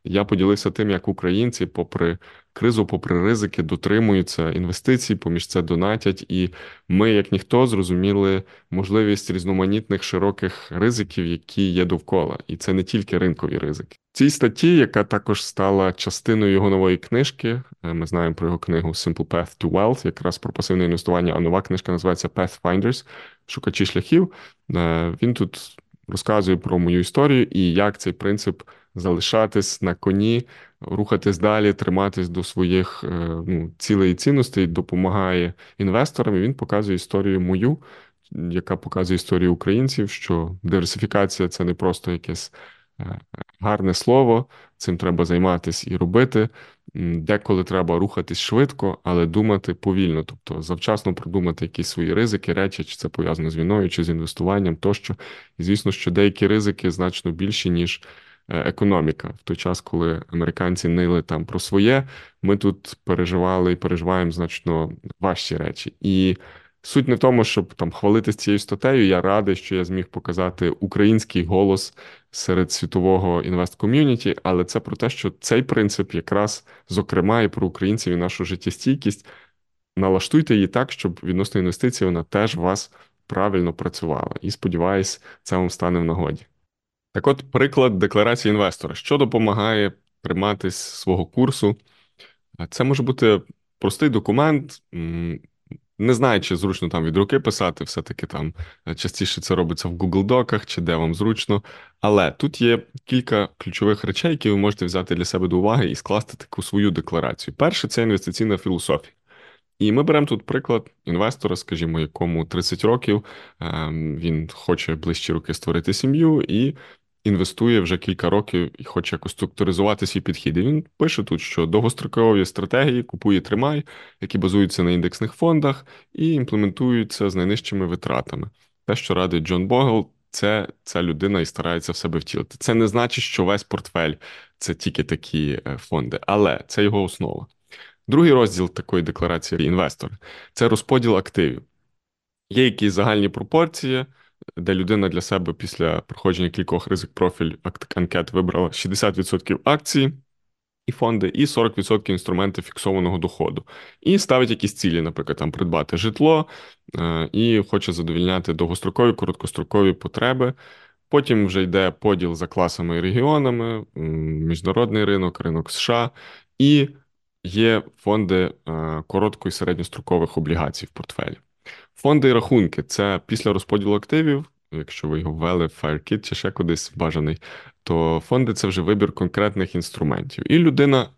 Я поділився тим, як українці, попри кризу, попри ризики, дотримуються інвестицій, поміж це донатять, і ми, як ніхто, зрозуміли можливість різноманітних широких ризиків, які є довкола, і це не тільки ринкові ризики. Цій статті, яка також стала частиною його нової книжки, е, ми знаємо про його книгу Simple Path to Wealth, якраз про пасивне інвестування. А нова книжка називається Pathfinders Шукачі шляхів. Е, він тут розказує про мою історію і як цей принцип залишатись на коні, рухатись далі, триматись до своїх е, ну, цілей і цінностей, допомагає інвесторам. І Він показує історію мою, яка показує історію українців, що диверсифікація це не просто якесь гарне слово, цим треба займатися і робити. Деколи треба рухатись швидко, але думати повільно, тобто завчасно продумати якісь свої ризики, речі, чи це пов'язано з війною, чи з інвестуванням тощо. І звісно, що деякі ризики значно більші, ніж Е, економіка. В той час, коли американці нили там про своє, ми тут переживали і переживаємо значно важчі речі. І суть не тому, щоб там хвалитися цією статтею. Я радий, що я зміг показати український голос серед світового інвест-ком'юніті, але це про те, що цей принцип якраз зокрема і про українців і нашу життєстійкість. Налаштуйте її так, щоб відносно інвестицій вона теж вас правильно працювала. І сподіваюсь, це вам стане в нагоді. Так от, приклад декларації інвестора, що допомагає триматись свого курсу. Це може бути простий документ, не знаю, чи зручно там від руки писати, все-таки там е, частіше це робиться в Google Доках чи де вам зручно. Але тут є кілька ключових речей, які ви можете взяти для себе до уваги і скласти таку свою декларацію. Перше, це інвестиційна філософія. І ми беремо тут приклад інвестора, скажімо, якому 30 років, ем, він хоче ближчі роки створити сім'ю, і інвестує вже кілька років і хоче якось структуризувати свій підхід. І Він пише тут, що довгострокові стратегії купує тримай, які базуються на індексних фондах і імплементуються з найнижчими витратами. Те, що радить Джон Богел, це ця людина і старається в себе втілити. Це не значить, що весь портфель це тільки такі е, фонди, але це його основа. Другий розділ такої декларації інвестора це розподіл активів. Є якісь загальні пропорції де людина для себе після проходження кількох ризик профіль анкет вибрала 60% акцій і фонди, і 40% інструменти фіксованого доходу. І ставить якісь цілі, наприклад, там придбати житло е, і хоче задовільняти довгострокові, короткострокові потреби. Потім вже йде поділ за класами і регіонами, міжнародний ринок, ринок США, і є фонди е, коротко- і середньострокових облігацій в портфелі. Фонди і рахунки це після розподілу активів, якщо ви його ввели в FireKit чи ще кудись бажаний, то фонди це вже вибір конкретних інструментів. І людина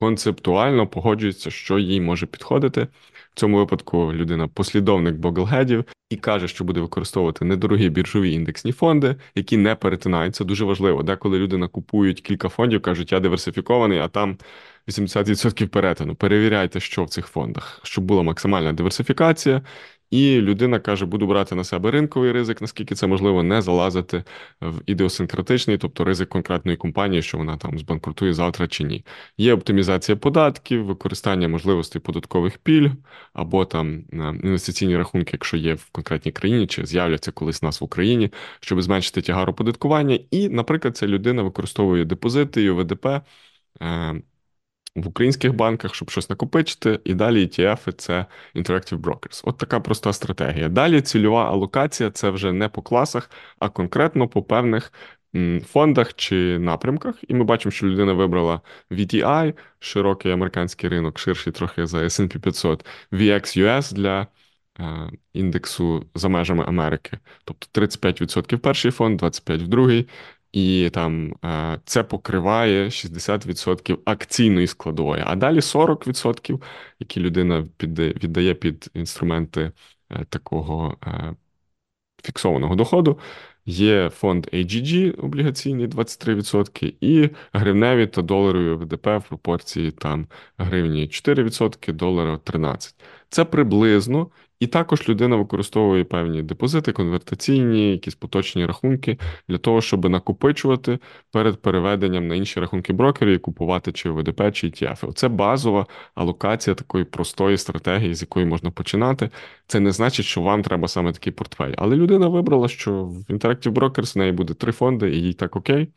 концептуально погоджується, що їй може підходити. В цьому випадку людина послідовник боглгедів і каже, що буде використовувати недорогі біржові індексні фонди, які не перетинаються. Дуже важливо. Деколи люди накупують кілька фондів, кажуть, я диверсифікований, а там 80% перетину. Перевіряйте, що в цих фондах, щоб була максимальна диверсифікація. І людина каже, буду брати на себе ринковий ризик, наскільки це можливо, не залазити в ідеосинкратичний, тобто ризик конкретної компанії, що вона там збанкрутує завтра чи ні. Є оптимізація податків, використання можливостей податкових пільг або там е, інвестиційні рахунки, якщо є в конкретній країні, чи з'являться колись у нас в Україні, щоб зменшити тягар оподаткування. І, наприклад, ця людина використовує депозити і ОВДП. В українських банках, щоб щось накопичити, і далі ETF – це Interactive Brokers. От така проста стратегія. Далі цільова алокація це вже не по класах, а конкретно по певних фондах чи напрямках. І ми бачимо, що людина вибрала VTI, широкий американський ринок, ширший трохи за S&P 500, VXUS для. Е, індексу за межами Америки, тобто 35% перший фонд, 25% в другий, і там е, це покриває 60% акційної складової, а далі 40%, які людина віддає під інструменти е, такого е, фіксованого доходу. Є фонд AGG облігаційний 23%, і гривневі та доларові ВДП в пропорції там гривні 4%, долара 13%. Це приблизно. І також людина використовує певні депозити, конвертаційні, якісь поточні рахунки для того, щоб накопичувати перед переведенням на інші рахунки брокерів і купувати чи ВДП, чи ETF. Це базова алокація такої простої стратегії, з якої можна починати. Це не значить, що вам треба саме такий портфель. Але людина вибрала, що в Interactive Brokers в неї буде три фонди, і їй так окей.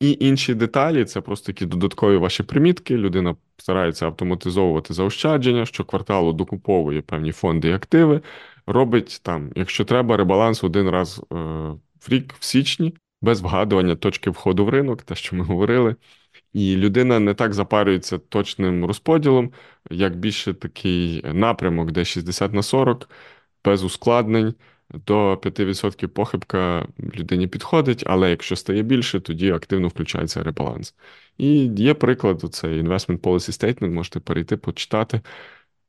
І інші деталі це просто такі додаткові ваші примітки. Людина старається автоматизовувати заощадження, що кварталу докуповує певні фонди і активи. Робить там, якщо треба, ребаланс один раз е, в рік в січні, без вгадування точки входу в ринок, те, що ми говорили. І людина не так запарюється точним розподілом, як більше такий напрямок, де 60 на 40, без ускладнень. До 5% похибка людині підходить, але якщо стає більше, тоді активно включається ребаланс. І є приклад, цей Investment Policy Statement, можете перейти, почитати.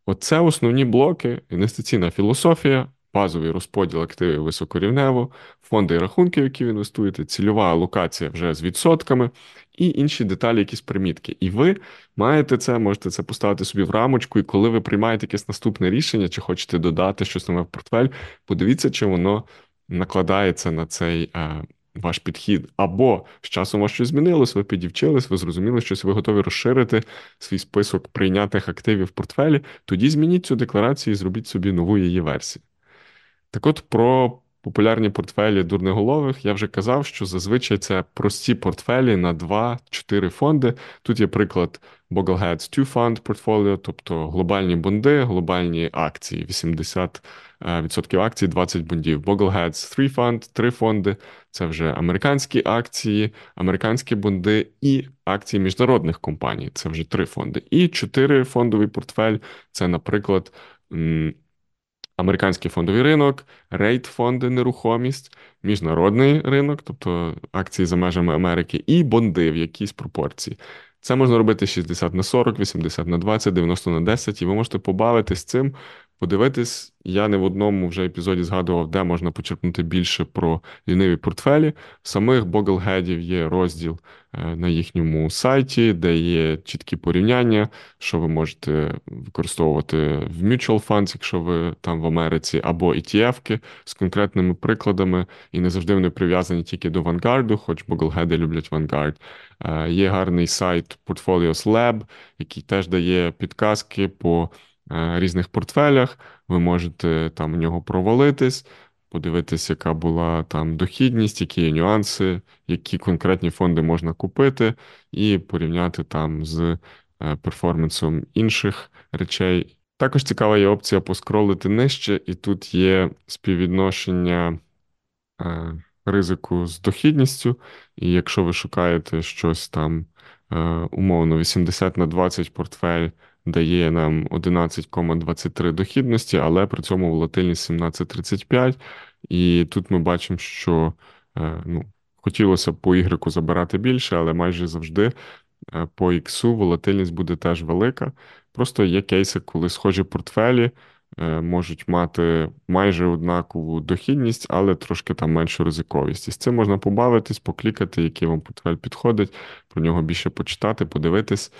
Оце основні блоки, інвестиційна філософія, базовий розподіл активів високорівнево, фонди і рахунки, в які ви інвестуєте, цільова алокація вже з відсотками, і інші деталі, якісь примітки. І ви маєте це, можете це поставити собі в рамочку, і коли ви приймаєте якесь наступне рішення, чи хочете додати щось нове в портфель, подивіться, чи воно накладається на цей. Е, ваш підхід, або з часом вас щось змінилось, ви підівчились, ви зрозуміли, що ви готові розширити свій список прийнятих активів в портфелі. Тоді змініть цю декларацію і зробіть собі нову її версію. Так от про популярні портфелі дурнеголових я вже казав, що зазвичай це прості портфелі на 2-4 фонди. Тут є приклад Bogleheads 2 Fund Portfolio, тобто глобальні бонди, глобальні акції, 80% е, акцій, 20 бондів. Bogleheads 3 Fund, 3 фонди. Це вже американські акції, американські бонди і акції міжнародних компаній. Це вже 3 фонди. І 4 фондовий портфель це, наприклад американський фондовий ринок, рейд фонди, нерухомість, міжнародний ринок, тобто акції за межами Америки, і бонди в якійсь пропорції. Це можна робити 60 на 40, 80 на 20, 90 на 10, і ви можете побавитись цим, подивитись. Я не в одному вже епізоді згадував, де можна почерпнути більше про ліниві портфелі. Самих Боглгедів є розділ е, на їхньому сайті, де є чіткі порівняння, що ви можете використовувати в mutual funds, якщо ви там в Америці, або ETF-ки з конкретними прикладами, і не завжди вони прив'язані тільки до Vanguard, хоч Боглгеди люблять Vanguard. Е, є гарний сайт Portfolios Lab, який теж дає підказки по різних портфелях. Ви можете там у нього провалитись, подивитись, яка була там дохідність, які є нюанси, які конкретні фонди можна купити, і порівняти там з е, перформансом інших речей. Також цікава є опція поскролити нижче, і тут є співвідношення ризику з дохідністю, і якщо ви шукаєте щось там е, умовно 80 на 20 портфель дає нам 11,23 дохідності, але при цьому волатильність 17,35. І тут ми бачимо, що е, ну, хотілося б по Y забирати більше, але майже завжди е, по X волатильність буде теж велика. Просто є кейси, коли схожі портфелі. Е, можуть мати майже однакову дохідність, але трошки там меншу ризиковість. І з цим можна побавитись, поклікати, який вам портфель підходить, про нього більше почитати, подивитись.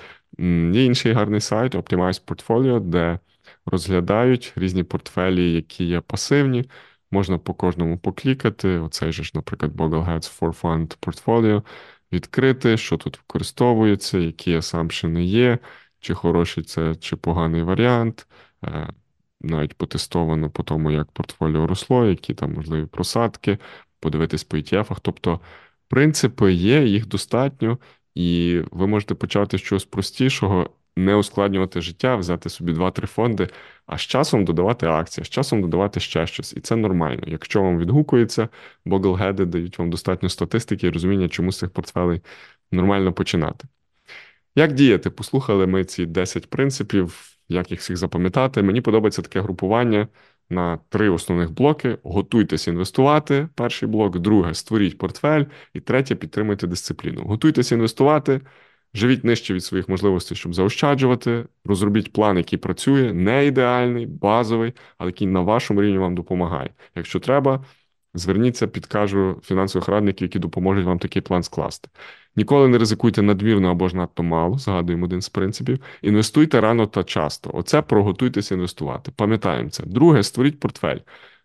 Є інший гарний сайт Optimize Portfolio, де розглядають різні портфелі, які є пасивні. Можна по кожному поклікати. Оцей же ж, наприклад, Bogleheads for Fund Portfolio, відкрити, що тут використовується, які асампшени є, чи хороший це, чи поганий варіант. Навіть потестовано по тому, як портфоліо росло, які там можливі просадки, подивитись по ETF-ах. Тобто принципи є, їх достатньо, і ви можете почати з чогось простішого, не ускладнювати життя, взяти собі 2-3 фонди, а з часом додавати акції, з часом додавати ще щось. І це нормально. Якщо вам відгукується, боглгеди дають вам достатньо статистики і розуміння, чому з цих портфелей нормально починати. Як діяти? Послухали ми ці 10 принципів як їх всіх запам'ятати. Мені подобається таке групування на три основних блоки: готуйтесь інвестувати. Перший блок, друге створіть портфель, і третє підтримуйте дисципліну. Готуйтесь інвестувати. Живіть нижче від своїх можливостей, щоб заощаджувати. Розробіть план, який працює, не ідеальний, базовий, але який на вашому рівні вам допомагає. Якщо треба, Зверніться, підкажу фінансових радників, які допоможуть вам такий план скласти. Ніколи не ризикуйте надмірно або ж надто мало, згадуємо один з принципів. Інвестуйте рано та часто. Оце проготуйтеся інвестувати. Пам'ятаємо це. Друге, створіть портфель.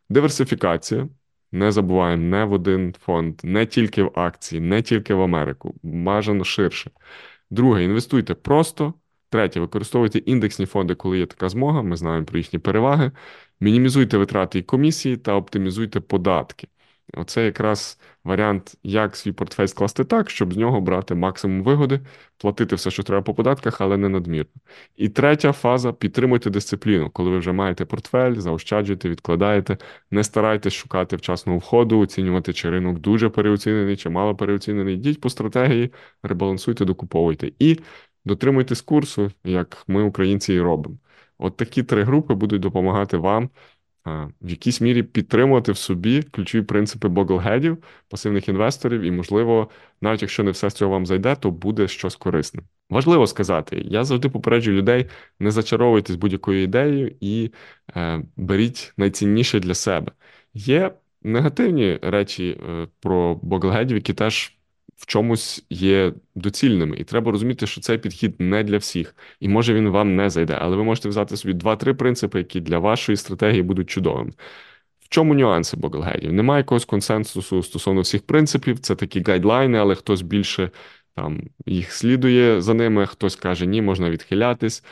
Диверсифікація. Не забуваємо не в один фонд, не тільки в акції, не тільки в Америку, бажано ширше. Друге, інвестуйте просто. Третє, використовуйте індексні фонди, коли є така змога. Ми знаємо про їхні переваги. Мінімізуйте витрати і комісії та оптимізуйте податки. Оце якраз варіант, як свій портфель скласти так, щоб з нього брати максимум вигоди, платити все, що треба по податках, але не надмірно. І третя фаза підтримуйте дисципліну. Коли ви вже маєте портфель, заощаджуєте, відкладаєте, не старайтесь шукати вчасного входу, оцінювати, чи ринок дуже переоцінений, чи мало переоцінений. Йдіть по стратегії, ребалансуйте, докуповуйте. І дотримуйтесь курсу, як ми, українці, і робимо. От такі три групи будуть допомагати вам в якійсь мірі підтримувати в собі ключові принципи боглгедів, пасивних інвесторів, і, можливо, навіть якщо не все з цього вам зайде, то буде щось корисне. Важливо сказати, я завжди попереджую людей, не зачаровуйтесь будь-якою ідеєю і е, беріть найцінніше для себе. Є негативні речі е, про боглгедів, які теж в чомусь є доцільними, і треба розуміти, що цей підхід не для всіх, і може він вам не зайде, але ви можете взяти собі два-три принципи, які для вашої стратегії будуть чудовими. В чому нюанси боглгейдів? Немає якогось консенсусу стосовно всіх принципів, це такі гайдлайни, але хтось більше там їх слідує за ними, хтось каже, ні, можна відхилятись.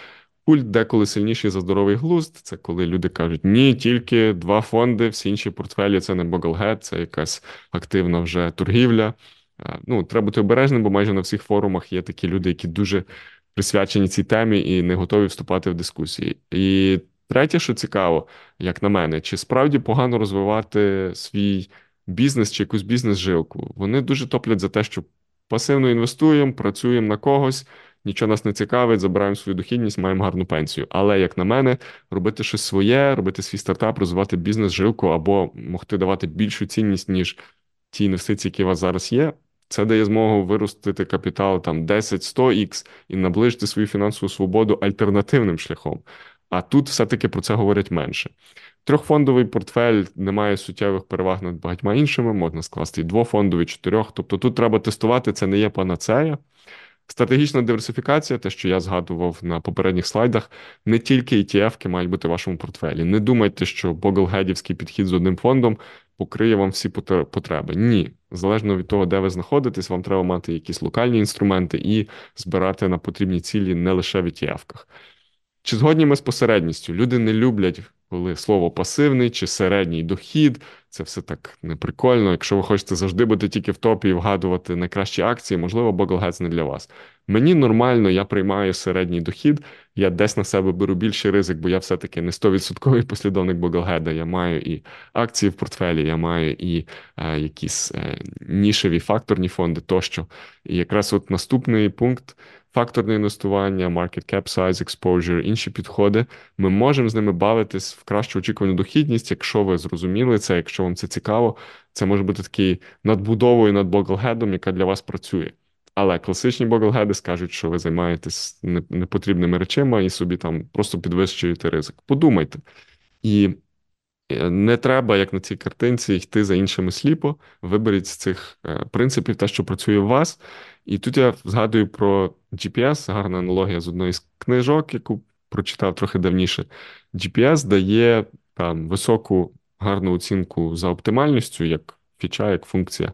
Культ деколи сильніший за здоровий глузд. Це коли люди кажуть, ні, тільки два фонди, всі інші портфелі це не боглгед, це якась активна вже торгівля. Ну, треба бути обережним, бо майже на всіх форумах є такі люди, які дуже присвячені цій темі і не готові вступати в дискусії. І третє, що цікаво, як на мене, чи справді погано розвивати свій бізнес чи якусь бізнес-жилку. Вони дуже топлять за те, що пасивно інвестуємо, працюємо на когось. Нічого нас не цікавить, забираємо свою дохідність, маємо гарну пенсію. Але, як на мене, робити щось своє, робити свій стартап, розвивати бізнес-жилку або могти давати більшу цінність, ніж ті інвестиції, які у вас зараз є, це дає змогу виростити капітал там 10-100х і наближити свою фінансову свободу альтернативним шляхом. А тут все-таки про це говорять менше. Трьохфондовий портфель не має суттєвих переваг над багатьма іншими, можна скласти і двофондовий, чотирьох. Тобто тут треба тестувати, це не є панацея. Стратегічна диверсифікація, те, що я згадував на попередніх слайдах, не тільки ETF-ки мають бути в вашому портфелі. Не думайте, що боглгедівський підхід з одним фондом покриє вам всі потреби. Ні, залежно від того, де ви знаходитесь, вам треба мати якісь локальні інструменти і збирати на потрібні цілі не лише в ETF-ках. Чи згодні ми з посередністю? Люди не люблять, коли слово пасивний чи середній дохід. Це все так неприкольно. Якщо ви хочете завжди бути тільки в топі і вгадувати найкращі акції, можливо, Bogleheads не для вас. Мені нормально, я приймаю середній дохід, я десь на себе беру більший ризик, бо я все-таки не 100% послідовник Boglehead. Я маю і акції в портфелі, я маю і е, якісь е, нішеві факторні фонди тощо. І якраз от наступний пункт факторне інвестування, market cap size, exposure, інші підходи. Ми можемо з ними бавитись в кращу очікувану дохідність, якщо ви зрозуміли це, якщо вам це цікаво, це може бути такий надбудовою над боглгедом, яка для вас працює. Але класичні боглгеди скажуть, що ви займаєтесь непотрібними речами і собі там просто підвищуєте ризик. Подумайте. І Е, не треба, як на цій картинці, йти за іншими сліпо. Виберіть з цих е, принципів те, що працює у вас. І тут я згадую про GPS, гарна аналогія з одної з книжок, яку прочитав трохи давніше. GPS дає там високу гарну оцінку за оптимальністю, як фіча, як функція.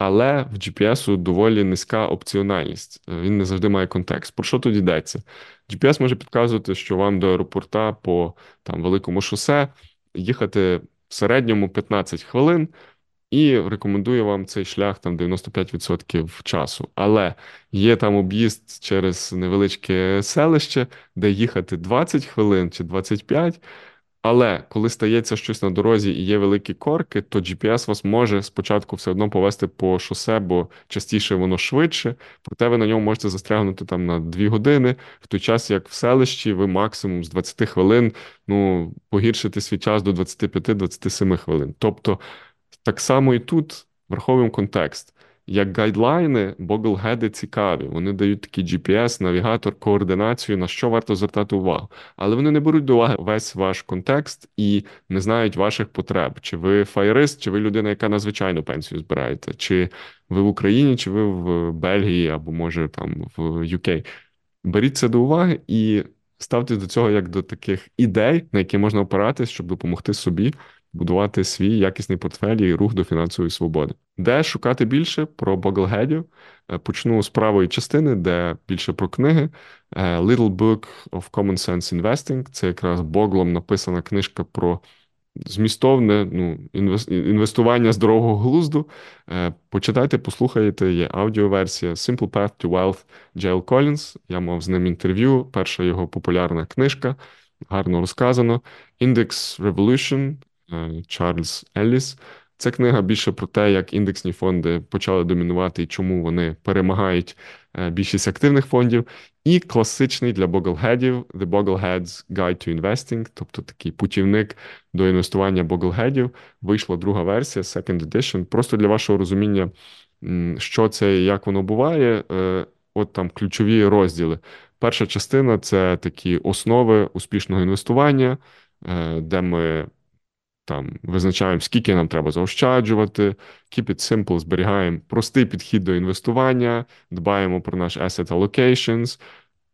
Але в GPS доволі низька опціональність. Е, він не завжди має контекст. Про що тут йдеться? GPS може підказувати, що вам до аеропорта по там великому шосе їхати в середньому 15 хвилин, і рекомендую вам цей шлях там 95% часу. Але є там об'їзд через невеличке селище, де їхати 20 хвилин чи 25 але коли стається щось на дорозі і є великі корки, то GPS вас може спочатку все одно повести по шосе, бо частіше воно швидше, проте ви на ньому можете застрягнути там на 2 години, в той час, як в селищі, ви максимум з 20 хвилин ну, погіршите свій час до 25-27 хвилин. Тобто так само і тут враховуємо контекст. Як гайдлайни, боглгеди цікаві. Вони дають такий GPS, навігатор, координацію, на що варто звертати увагу. Але вони не беруть до уваги весь ваш контекст і не знають ваших потреб. Чи ви фаєрист, чи ви людина, яка на звичайну пенсію збираєте, чи ви в Україні, чи ви в Бельгії, або може там в UK. Беріть це до уваги і ставтесь до цього як до таких ідей, на які можна опиратись, щоб допомогти собі будувати свій якісний портфель і рух до фінансової свободи. Де шукати більше про боглгедів? Е, почну з правої частини, де більше про книги. Е, Little Book of Common Sense Investing це якраз боглом написана книжка про змістовне ну, інвестування здорового глузду. Е, почитайте, послухайте, є аудіоверсія Simple Path to Wealth Джейл Collins. Я мав з ним інтерв'ю. Перша його популярна книжка, гарно розказано. Index Revolution Чарльз Елліс. Це книга більше про те, як індексні фонди почали домінувати і чому вони перемагають е, більшість активних фондів. І класичний для боглгедів The Bogleheads Guide to Investing, тобто такий путівник до інвестування боглгедів. Вийшла друга версія, Second Edition. Просто для вашого розуміння, що це і як воно буває. Е, от там ключові розділи. Перша частина це такі основи успішного інвестування, е, де ми там визначаємо, скільки нам треба заощаджувати, keep it simple, зберігаємо простий підхід до інвестування, дбаємо про наш asset allocations,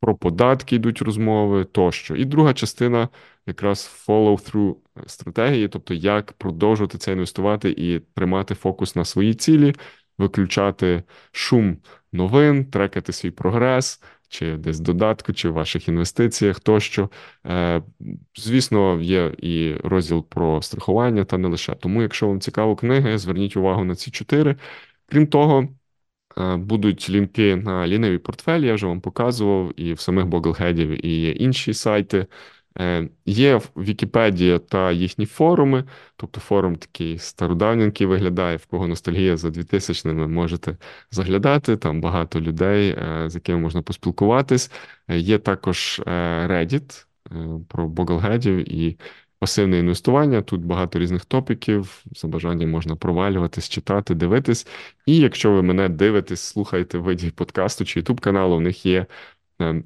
про податки йдуть розмови тощо. І друга частина якраз follow-through стратегії, тобто як продовжувати це інвестувати і тримати фокус на свої цілі, виключати шум новин, трекати свій прогрес чи десь додатку, чи в ваших інвестиціях тощо. Е, звісно, є і розділ про страхування, та не лише. Тому, якщо вам цікаво книги, зверніть увагу на ці чотири. Крім того, е, будуть лінки на ліниві портфелі, я вже вам показував, і в самих Боглгедів, і є інші сайти. Е, є Вікіпедія та їхні форуми, тобто форум такий стародавненький виглядає, в кого ностальгія за 2000-ми, можете заглядати, там багато людей, е, з якими можна поспілкуватись. Е, є також Reddit про боглгедів і пасивне інвестування. Тут багато різних топіків, за бажанням можна провалюватись, читати, дивитись. І якщо ви мене дивитесь, слухаєте виді подкасту чи ютуб каналу, у них є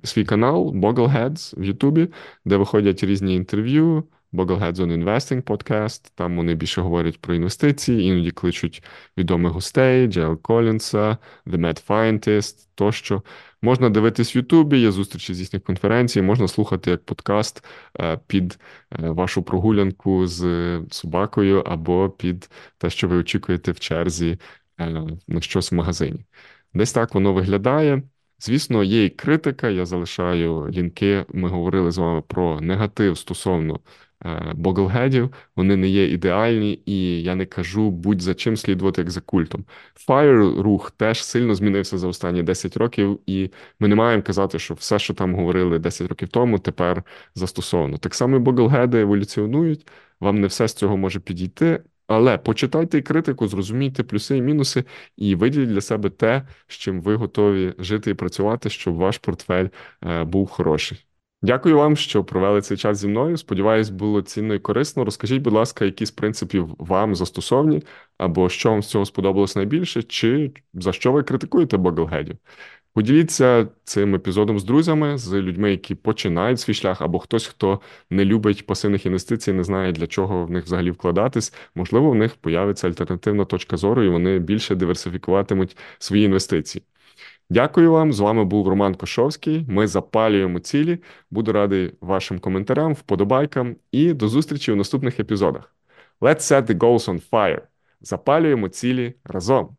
свій канал Bogleheads в Ютубі, де виходять різні інтерв'ю. Bogleheads on Investing podcast, Там вони більше говорять про інвестиції, іноді кличуть відомих гостей, Джейл Колінса, The Mad Scientist тощо. Можна дивитись в Ютубі, є зустрічі з їхніх конференцій, можна слухати як подкаст е, під е, вашу прогулянку з собакою або під те, що ви очікуєте в черзі е, на щось в магазині. Десь так воно виглядає. Звісно, є і критика. Я залишаю лінки. Ми говорили з вами про негатив стосовно е, боглгедів. Вони не є ідеальні, і я не кажу будь за чим слідувати як за культом. Fire рух теж сильно змінився за останні 10 років, і ми не маємо казати, що все, що там говорили 10 років тому, тепер застосовано. Так само боглгеди еволюціонують. Вам не все з цього може підійти. Але почитайте критику, зрозумійте плюси і мінуси, і виділіть для себе те, з чим ви готові жити і працювати, щоб ваш портфель е, був хороший. Дякую вам, що провели цей час зі мною. Сподіваюсь, було цінно і корисно. Розкажіть, будь ласка, які з принципів вам застосовні, або що вам з цього сподобалось найбільше, чи за що ви критикуєте Боглгедів. Поділіться цим епізодом з друзями, з людьми, які починають свій шлях, або хтось, хто не любить пасивних інвестицій, не знає, для чого в них взагалі вкладатись. Можливо, в них появиться альтернативна точка зору, і вони більше диверсифікуватимуть свої інвестиції. Дякую вам. З вами був Роман Кошовський. Ми запалюємо цілі. Буду радий вашим коментарям, вподобайкам і до зустрічі у наступних епізодах. Let's set the goals on fire. Запалюємо цілі разом.